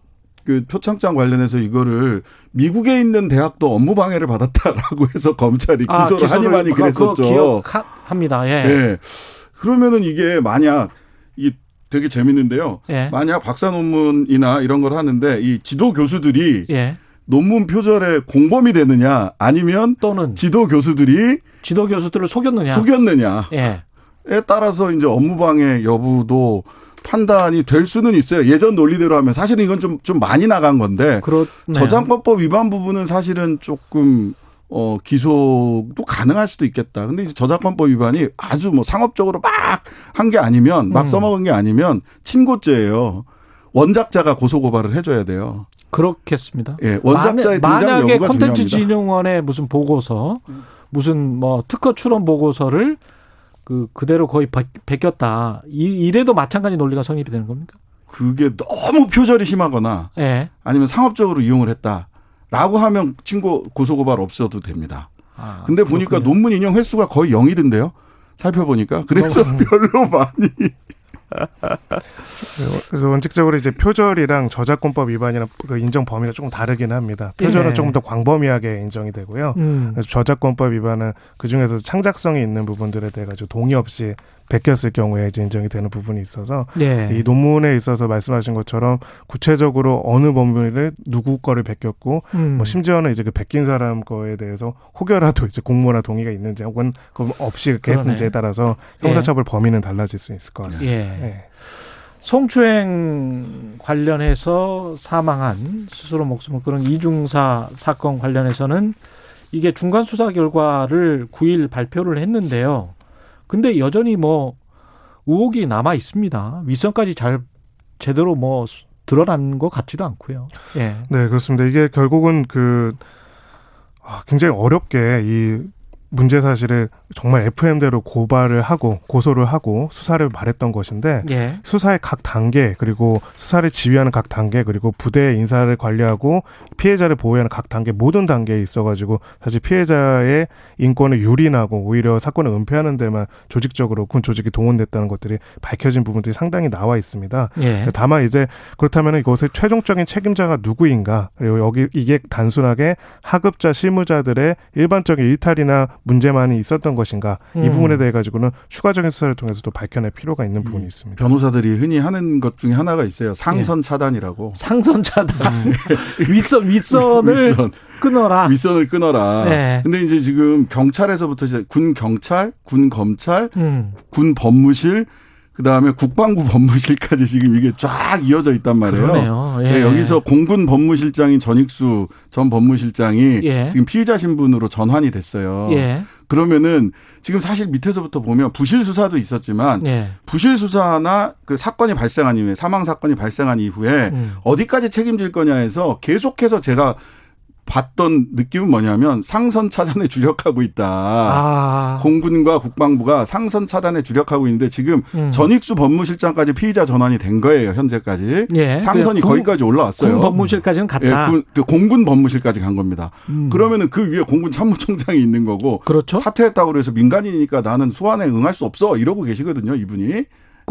그 표창장 관련해서 이거를 미국에 있는 대학도 업무 방해를 받았다라고 해서 검찰이 아, 기소를 기소를 하니 많이 그거 그랬었죠. 기억합니다. 예. 예. 그러면은 이게 만약 이 되게 재밌는데요. 예. 만약 박사 논문이나 이런 걸 하는데 이 지도 교수들이 예. 논문 표절에 공범이 되느냐 아니면 또는 지도 교수들이 지도 교수들을 속였느냐. 속였느냐에 예. 따라서 이제 업무방해 여부도 판단이 될 수는 있어요. 예전 논리대로 하면 사실은 이건 좀, 좀 많이 나간 건데 그렇네요. 저작권법 위반 부분은 사실은 조금 어, 기소도 가능할 수도 있겠다. 근데 이제 저작권법 위반이 아주 뭐 상업적으로 막 한 게 아니면 막 음. 써먹은 게 아니면 친고죄예요. 원작자가 고소고발을 해줘야 돼요. 그렇겠습니다. 예, 원작자의 만약- 등장 만약에 중요합니다. 진흥원의 무슨 보고서, 무슨 뭐 특허 출원 보고서를 그 그대로 거의 바- 베꼈다. 이, 이래도 마찬가지 논리가 성립이 되는 겁니까? 그게 너무 표절이 심하거나 예. 아니면 상업적으로 이용을 했다라고 하면 친고 고소고발 없어도 됩니다. 아, 근데 보니까 그렇군요. 논문 인용 횟수가 거의 0이던데요. 살펴보니까 그래서 별로 많이 그래서 원칙적으로 이제 표절이랑 저작권법 위반이랑 그 인정 범위가 조금 다르긴 합니다. 표절은 예. 조금 더 광범위하게 인정이 되고요. 음. 그래서 저작권법 위반은 그 중에서 창작성이 있는 부분들에 대해 가지고 동의 없이 베꼈을 경우에 이제 인정이 되는 부분이 있어서 예. 이 논문에 있어서 말씀하신 것처럼 구체적으로 어느 범위를 누구 거를 베꼈고 음. 뭐 심지어는 이제 그 베낀 사람 거에 대해서 혹여라도 이제 공모나 동의가 있는지 혹은 그 없이 이렇게. 했는지에 따라서 형사처벌 범위는 달라질 수 있을 것 같습니다. 예. 예. 성추행 관련해서 사망한 스스로 목숨을 끊은 이중사 사건 관련해서는 이게 중간 수사 결과를 9일 발표를 했는데요. 근데 여전히 뭐 의혹이 남아 있습니다. 윗선까지 잘 제대로 뭐 드러난 것 같지도 않고요. 예. 네, 그렇습니다. 이게 결국은 그 아, 굉장히 어렵게 이 문제 사실을 정말 FM대로 고발을 하고 고소를 하고 수사를 말했던 것인데 예. 수사의 각 단계 그리고 수사를 지휘하는 각 단계 그리고 부대 인사를 관리하고 피해자를 보호하는 각 단계 모든 단계에 있어가지고 사실 피해자의 인권을 유린하고 오히려 사건을 은폐하는 데만 조직적으로 군 조직이 동원됐다는 것들이 밝혀진 부분들이 상당히 나와 있습니다. 예. 다만 이제 그렇다면 이것의 최종적인 책임자가 누구인가 그리고 여기 이게 단순하게 하급자 실무자들의 일반적인 일탈이나 문제만이 있었던 것인가 이 음. 부분에 대해 가지고는 추가적인 수사를 통해서도 밝혀낼 필요가 있는 부분이 있습니다. 변호사들이 흔히 하는 것 중에 하나가 있어요. 상선 차단이라고. 상선 차단. 윗선 윗선을 윗선. 끊어라. 윗선을 끊어라. 네. 근데 이제 지금 경찰에서부터 시작- 군 경찰, 군 검찰, 음. 군 법무실, 그 다음에 국방부 법무실까지 지금 이게 쫙 이어져 있단 말이에요. 그러네요. 예. 네, 여기서 공군 법무실장인 전익수 전 법무실장이 예. 지금 피의자 신분으로 전환이 됐어요. 예. 그러면은 지금 사실 밑에서부터 보면 부실 수사도 있었지만 예. 부실 수사나 그 사건이 발생한 이후에 사망 사건이 발생한 이후에 음. 어디까지 책임질 거냐 해서 계속해서 제가 봤던 느낌은 뭐냐면 상선 차단에 주력하고 있다. 아. 공군과 국방부가 상선 차단에 주력하고 있는데 지금 음. 전익수 법무실장까지 피의자 전환이 된 거예요 현재까지. 예. 상선이 그 군- 거기까지 올라왔어요. 군 법무실까지는 갔다. 예, 군, 그 공군 법무실까지 간 겁니다. 음. 그러면은 그 위에 공군 참모총장이 있는 거고. 그렇죠. 사퇴했다고 그래서 민간인이니까 나는 소환에 응할 수 없어 이러고 계시거든요 이분이.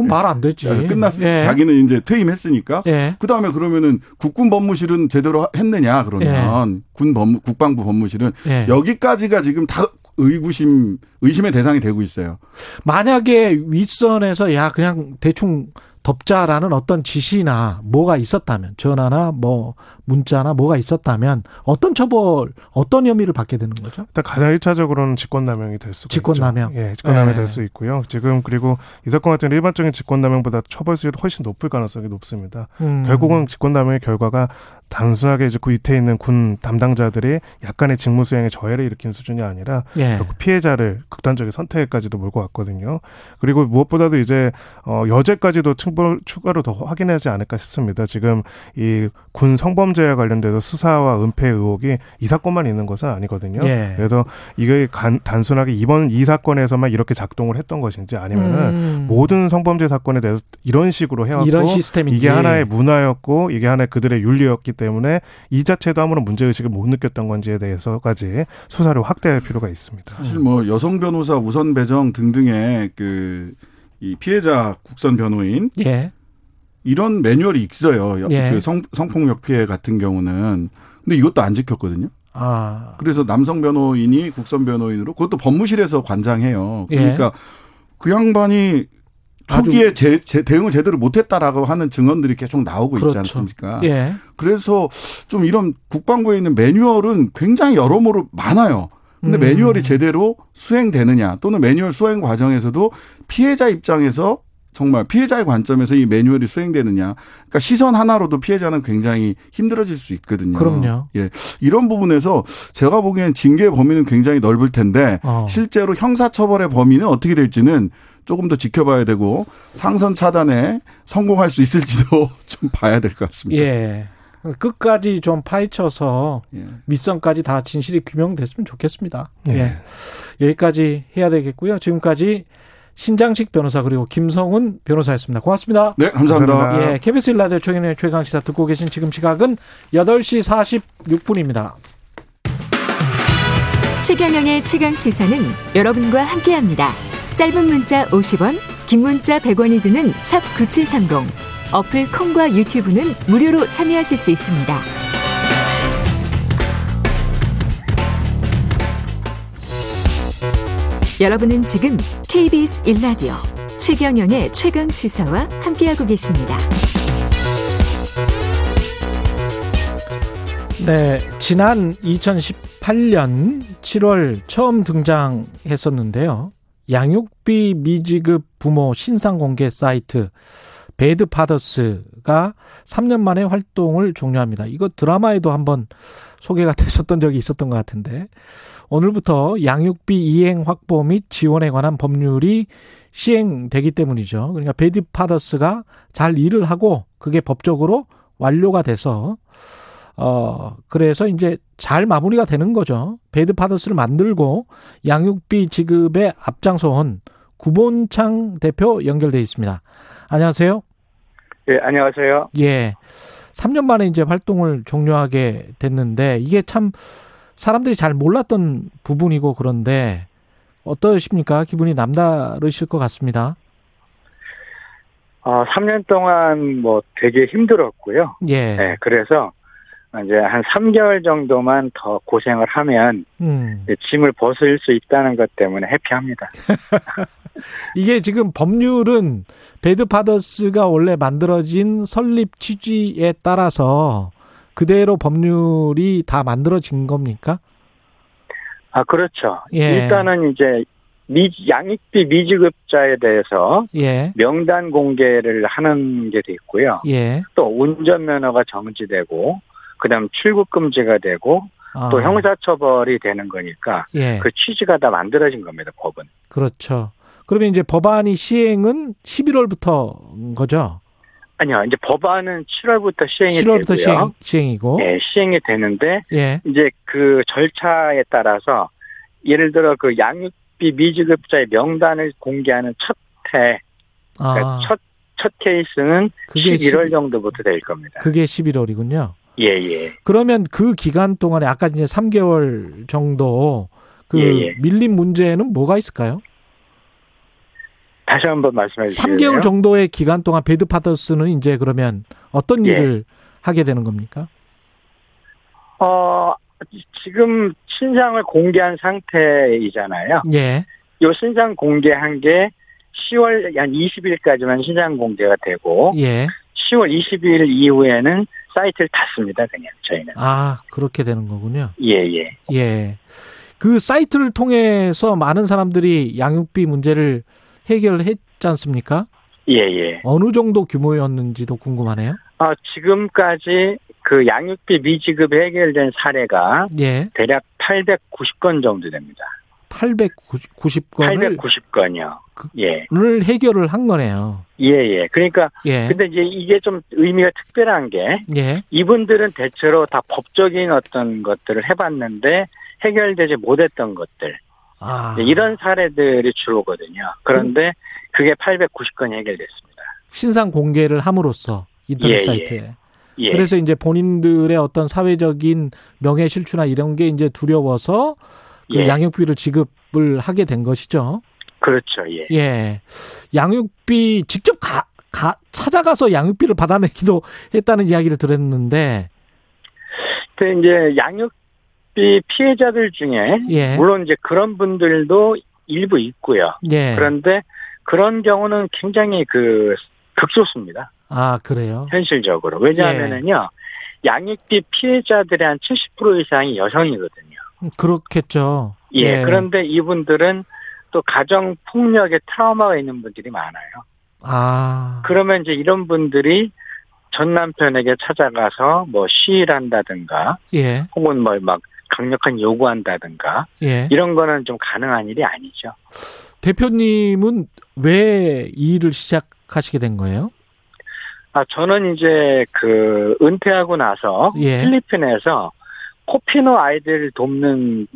그럼 말 안 되지. 끝났 예. 자기는 이제 퇴임했으니까. 예. 그 다음에 그러면은 국군 법무실은 제대로 하- 했느냐 그러면 군 법무 국방부 법무실은 예. 여기까지가 지금 다 의구심 의심의 대상이 되고 있어요. 만약에 윗선에서 야 그냥 대충 덮자라는 어떤 지시나 뭐가 있었다면 전화나 뭐 문자나 뭐가 있었다면 어떤 처벌 어떤 혐의를 받게 되는 거죠? 일단 가장 일차적으로는 직권남용이 될 수가 직권남용. 있죠. 예, 직권남용이 예. 될수 있고요. 지금 그리고 이 사건 같은 일반적인 직권남용보다 처벌 수위도 훨씬 높을 가능성이 높습니다. 음. 결국은 직권남용의 결과가 단순하게 이제 그 밑에 있는 군 담당자들이 약간의 직무 수행에 저해를 일으킨 수준이 아니라 예. 결국 피해자를 극단적인 선택까지도 몰고 왔거든요. 그리고 무엇보다도 이제 어 여죄까지도 충분 추가로 더 확인하지 않을까 싶습니다. 지금 이 군 성범죄 와 관련돼서 수사와 은폐 의혹이 이 사건만 있는 것은 아니거든요. 예. 그래서 이게 간, 단순하게 이번 이 사건에서만 이렇게 작동을 했던 것인지 아니면은 음. 모든 성범죄 사건에 대해서 이런 식으로 해왔고 이런 시스템인지. 이게 하나의 문화였고 이게 하나의 그들의 윤리였기 때문에 이 자체도 아무런 문제 의식을 못 느꼈던 건지에 대해서까지 수사를 확대할 필요가 있습니다. 사실 뭐 여성 변호사 우선 배정 등등의 그 이 피해자 국선 변호인 예. 이런 매뉴얼이 있어요. 예. 그 성, 성폭력 피해 같은 경우는 근데 이것도 안 지켰거든요. 아. 그래서 남성 변호인이 국선 변호인으로 그것도 법무실에서 관장해요. 예. 그러니까 그 양반이 초기에 제, 제 대응을 제대로 못했다라고 하는 증언들이 계속 나오고 있지 그렇죠. 않습니까? 예. 그래서 좀 이런 국방부에 있는 매뉴얼은 굉장히 여러모로 많아요. 근데 음. 매뉴얼이 제대로 수행되느냐 또는 매뉴얼 수행 과정에서도 피해자 입장에서 정말 피해자의 관점에서 이 매뉴얼이 수행되느냐. 그러니까 시선 하나로도 피해자는 굉장히 힘들어질 수 있거든요. 그럼요. 예. 이런 부분에서 제가 보기엔 징계의 범위는 굉장히 넓을 텐데 어. 실제로 형사처벌의 범위는 어떻게 될지는 조금 더 지켜봐야 되고 상선 차단에 성공할 수 있을지도 좀 봐야 될 것 같습니다. 예. 끝까지 좀 파헤쳐서 예. 밑선까지 다 진실이 규명됐으면 좋겠습니다. 네. 예. 여기까지 해야 되겠고요. 지금까지 신장식 변호사 그리고 김성훈 변호사였습니다. 고맙습니다. 네, 감사합니다. 감사합니다. 예, KBS 일라디오 최근의 최강 시사 듣고 계신 지금 시각은 8시 46분입니다. 최경영의 최강 시사는 여러분과 함께합니다. 짧은 문자 50원, 긴 문자 100원이 드는 샵 9730. 어플 콩과 유튜브는 무료로 참여하실 수 있습니다. 여러분은 지금 KBS 1라디오 최경영의 최강 시사와 함께하고 계십니다. 네, 지난 2018년 7월 처음 등장했었는데요. 양육비 미지급 부모 신상 공개 사이트 배드파더스 가가 3년 만에 활동을 종료합니다. 이거 드라마에도 한번 소개가 됐었던 적이 있었던 것 같은데 오늘부터 양육비 이행 확보 및 지원에 관한 법률이 시행되기 때문이죠. 그러니까 베디 파더스가 잘 일을 하고 그게 법적으로 완료가 돼서 어 그래서 이제 잘 마무리가 되는 거죠. Bad Fathers를 만들고 양육비 지급에 앞장서온 구본창 대표 연결돼 있습니다. 안녕하세요. 예, 안녕하세요. 예. 3년 만에 이제 활동을 종료하게 됐는데 이게 참 사람들이 잘 몰랐던 부분이고 그런데 어떠십니까? 기분이 남다르실 것 같습니다. 어, 3년 동안 뭐 되게 힘들었고요. 예. 네, 그래서 이제 한 3개월 정도만 더 고생을 하면 음. 짐을 벗을 수 있다는 것 때문에 happy합니다. 이게 지금 법률은 Bad Fathers가 원래 만들어진 설립 취지에 따라서 그대로 법률이 다 만들어진 겁니까? 아, 그렇죠. 예. 일단은 이제 미, 양육비 미지급자에 대해서 예. 명단 공개를 하는 게 돼 있고요. 예. 또 운전면허가 정지되고 그다음 출국 금지가 되고 아. 또 형사처벌이 되는 거니까 예. 그 취지가 다 만들어진 겁니다. 법은. 그렇죠. 그러면 이제 법안이 시행은 11월부터 거죠? 아니요, 이제 법안은 7월부터 시행이 7월부터 되고요. 시행, 시행이고. 네, 시행이 되는데 예. 이제 그 절차에 따라서 예를 들어 그 양육비 미지급자의 명단을 공개하는 첫 해, 그러니까 아. 첫, 첫 케이스는 그게 11월 11 정도부터 될 겁니다. 그게 11월이군요. 예, 예. 그러면 그 기간 동안에 아까 이제 3개월 정도 그 예, 예. 밀린 문제는 뭐가 있을까요? 다시 한번 말씀해 주시죠 3개월 정도의 기간 동안 Bad Fathers는 이제 그러면 어떤 예. 일을 하게 되는 겁니까? 어, 지금 신상을 공개한 상태이잖아요. 예. 요 신상 공개한 게 10월 한 20일까지만 신상 공개가 되고 예. 10월 20일 이후에는 사이트를 닫습니다. 그냥 저희는. 아, 그렇게 되는 거군요. 예, 예. 예. 그 사이트를 통해서 많은 사람들이 양육비 문제를 해결했지 않습니까? 예, 예. 어느 정도 규모였는지도 궁금하네요. 아, 지금까지 그 양육비 미지급이 해결된 사례가 예. 대략 890건 정도 됩니다. 890 건을 890건이요. 예. 를 해결을 한 거네요. 예, 예. 그러니까 예. 근데 이제 이게 좀 의미가 특별한 게 예. 이분들은 대체로 다 법적인 어떤 것들을 해 봤는데 해결되지 못했던 것들 아. 네, 이런 사례들이 주로거든요. 그런데 그게 890건이 해결됐습니다. 신상 공개를 함으로써 인터넷 예, 예. 사이트에. 예. 그래서 이제 본인들의 어떤 사회적인 명예 실추나 이런 게 이제 두려워서 그 예. 양육비를 지급을 하게 된 것이죠. 그렇죠. 예. 예. 양육비 직접 가, 가 찾아가서 양육비를 받아내기도 했다는 이야기를 들었는데 근데 이제 양육비 피해자들 중에 예. 물론 이제 그런 분들도 일부 있고요. 예. 그런데 그런 경우는 굉장히 그 극소수입니다. 아, 그래요. 현실적으로. 왜냐하면은요. 양육비 피해자들의 한 70% 이상이 여성이거든요. 그렇겠죠. 예. 그런데 이분들은 또 가정 폭력의 트라우마가 있는 분들이 많아요. 아. 그러면 이제 이런 분들이 전 남편에게 찾아가서 뭐 시위한다든가 예. 혹은 뭐 막 강력한 요구한다든가 예. 이런 거는 좀 가능한 일이 아니죠. 대표님은 왜 이 일을 시작하시게 된 거예요? 아 저는 이제 그 은퇴하고 나서 예. 필리핀에서 코피노 아이들 돕는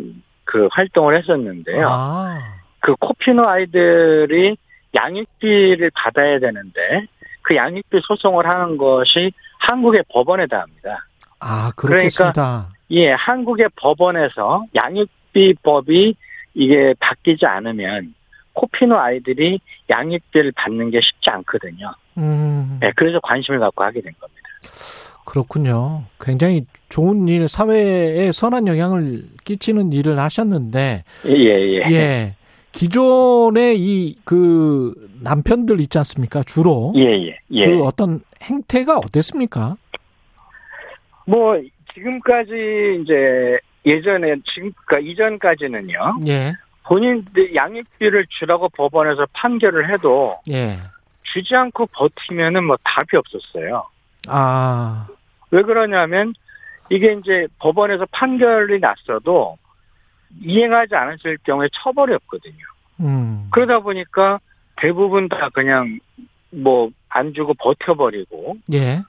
그 활동을 했었는데요. 아. 그 코피노 아이들이 양육비를 받아야 되는데 그 양육비 소송을 하는 것이 한국의 법원에 닿습니다. 아, 그렇겠습니다. 예, 한국의 법원에서 양육비법이 이게 바뀌지 않으면 코피노 아이들이 양육비를 받는 게 쉽지 않거든요. 음. 예, 그래서 관심을 갖고 하게 된 겁니다. 그렇군요. 굉장히 좋은 일, 사회에 선한 영향을 끼치는 일을 하셨는데, 예, 예. 예. 기존의 이, 그, 남편들 있지 않습니까? 주로. 예, 예, 예. 그 어떤 행태가 어땠습니까? 뭐 지금까지 이제 예전에 지금 그러니까 이전까지는요. 예. 본인들 양육비를 주라고 법원에서 판결을 해도 예. 주지 않고 버티면은 뭐 답이 없었어요. 아. 왜 그러냐면 이게 이제 법원에서 판결이 났어도 이행하지 않았을 경우에 처벌이 없거든요. 음. 그러다 보니까 대부분 다 그냥 뭐 안 주고 버텨버리고 예.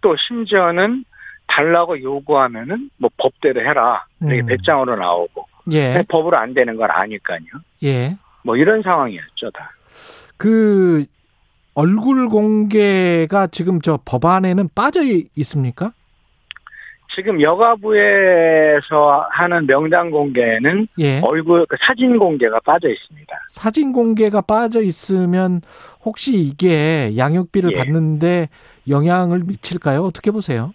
또 심지어는 달라고 요구하면은 뭐 법대로 해라 이렇게 음. 배짱으로 나오고 예. 법으로 안 되는 걸 아니까요. 예. 뭐 이런 상황이었죠 다. 그 얼굴 공개가 지금 저 법안에는 빠져 있습니까? 지금 여가부에서 하는 명단 공개는 예. 얼굴 그 사진 공개가 빠져 있습니다. 사진 공개가 빠져 있으면 혹시 이게 양육비를 예. 받는데 영향을 미칠까요? 어떻게 보세요?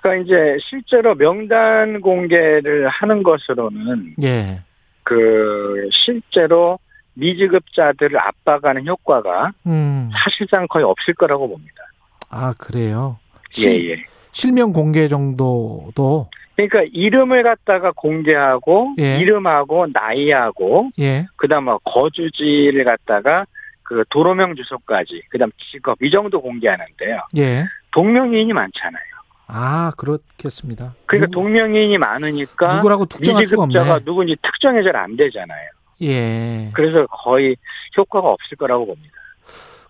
그러니까 이제 실제로 명단 공개를 하는 것으로는 예. 그 실제로 미지급자들을 압박하는 효과가 음. 사실상 거의 없을 거라고 봅니다. 아, 그래요. 예, 실- 예. 실명 공개 정도도 그러니까 이름을 갖다가 공개하고 예. 이름하고 나이하고 예. 그다음 뭐 거주지를 갖다가 그 도로명 주소까지 그다음 직업 이 정도 공개하는데요. 예. 동명이인이 많잖아요. 아, 그렇겠습니다. 그러니까 누구- 동명이인이 많으니까 누구라고 특정할 수가 미지급자가 없네. 누군지 특정이 잘 안 되잖아요. 예. 그래서 거의 효과가 없을 거라고 봅니다.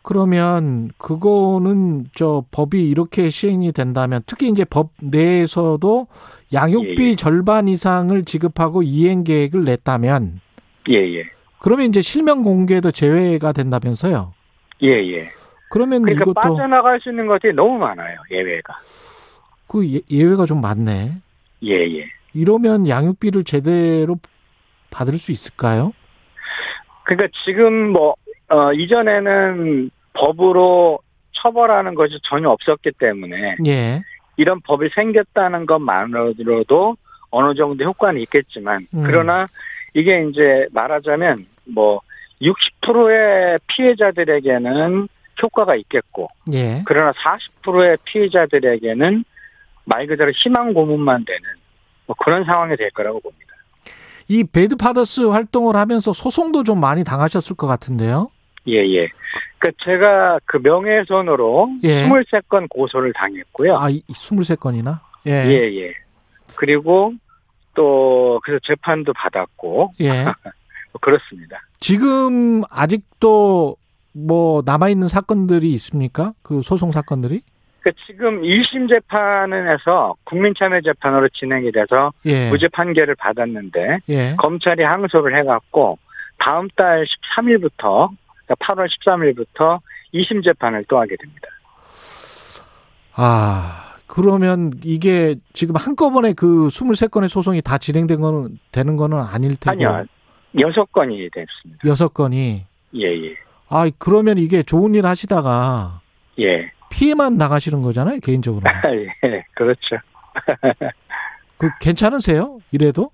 그러면 그거는 저 법이 이렇게 시행이 된다면 특히 이제 법 내에서도 양육비 예, 예. 절반 이상을 지급하고 이행 계획을 냈다면 예, 예. 그러면 이제 실명 공개도 제외가 된다면서요. 예, 예. 그러면 그러니까 이것도 빠져나갈 수 있는 것들이 너무 많아요. 예외가. 그 예- 예외가 좀 많네. 예, 예. 이러면 양육비를 제대로 받을 수 있을까요? 그러니까 지금 뭐, 어, 이전에는 법으로 처벌하는 것이 전혀 없었기 때문에 예. 이런 법이 생겼다는 것만으로도 어느 정도 효과는 있겠지만 음. 그러나 이게 이제 말하자면 뭐 60%의 피해자들에게는 효과가 있겠고 예. 그러나 40%의 피해자들에게는 말 그대로 희망 고문만 되는 뭐 그런 상황이 될 거라고 봅니다. 이 배드파더스 활동을 하면서 소송도 좀 많이 당하셨을 것 같은데요. 예, 예. 그러니까 제가 그 명예훼손으로 예. 23건 고소를 당했고요. 아, 23건이나? 예. 예, 예. 그리고 또 그래서 재판도 받았고 예. 뭐 그렇습니다. 지금 아직도 뭐 남아 있는 사건들이 있습니까? 그 소송 사건들이? 그 지금 1심 재판은 해서 국민참여 재판으로 진행이 돼서 예. 무죄 판결을 받았는데 예. 검찰이 항소를 해갖고 다음 달 13일부터 그러니까 8월 13일부터 2심 재판을 또 하게 됩니다. 아, 그러면 이게 지금 한꺼번에 그 23건의 소송이 다 진행된 거는, 되는 거는 아닐 테고. 아니요. 여섯 건이 됐습니다. 여섯 건이. 예, 예. 아, 그러면 이게 좋은 일 하시다가 예. 피해만 나가시는 거잖아요, 개인적으로. 예, 그렇죠. 그 괜찮으세요? 이래도?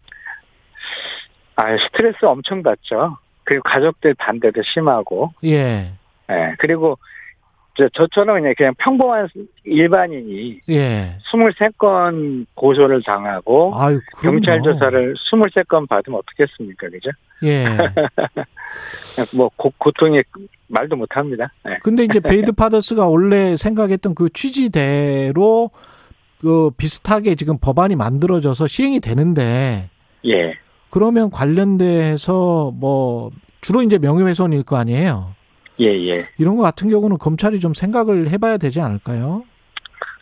아, 스트레스 엄청 받죠. 그리고 가족들 반대도 심하고, 예. 예, 그리고 저, 저처럼 그냥, 그냥 평범한 일반인이 예. 23건 고소를 당하고, 아유. 경찰 조사를 23건 받으면 어떻겠습니까, 그죠? 예. 뭐, 고, 고통이 말도 못 합니다. 예. 근데 이제 Bad Fathers가 원래 생각했던 그 취지대로 그 비슷하게 지금 법안이 만들어져서 시행이 되는데 예. 그러면 관련돼서 뭐 주로 이제 명예훼손일 거 아니에요. 예, 예. 이런 거 같은 경우는 검찰이 좀 생각을 해봐야 되지 않을까요?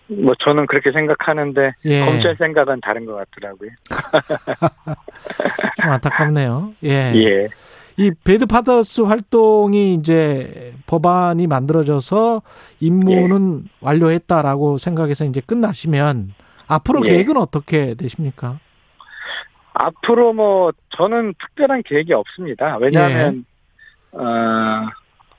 뭐, 저는 그렇게 생각하는데, 예. 검찰 생각은 다른 것 같더라고요. 좀 안타깝네요. 예. 예. 이 Bad Fathers 활동이 이제 법안이 만들어져서 임무는 완료했다라고 생각해서 이제 끝나시면 앞으로 예. 계획은 어떻게 되십니까? 앞으로 뭐 저는 특별한 계획이 없습니다. 왜냐하면 예.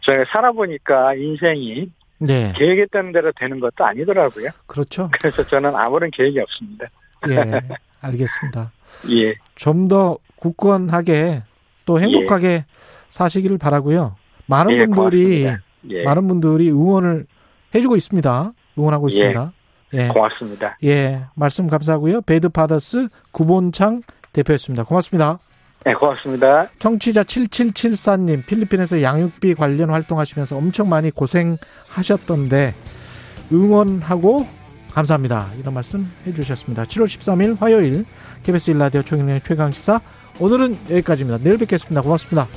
어 제가 살아보니까 인생이 네. 계획했던 대로 되는 것도 아니더라고요. 그렇죠. 그래서 저는 아무런 계획이 없습니다. 예. 알겠습니다. 예. 좀 더 굳건하게 또 행복하게 사시기를 바라고요. 많은 예, 분들이. 예. 많은 분들이 응원을 해주고 있습니다. 응원하고 예. 있습니다. 예. 고맙습니다. 예, 말씀 감사하고요. Bad Fathers 구본창 대표였습니다. 고맙습니다. 네, 고맙습니다. 청취자 7774님, 필리핀에서 양육비 관련 활동하시면서 엄청 많이 고생하셨던데, 응원하고 감사합니다. 이런 말씀 해주셨습니다. 7월 13일 화요일 KBS 일라디오 총영의 최강시사 오늘은 여기까지입니다. 내일 뵙겠습니다. 고맙습니다.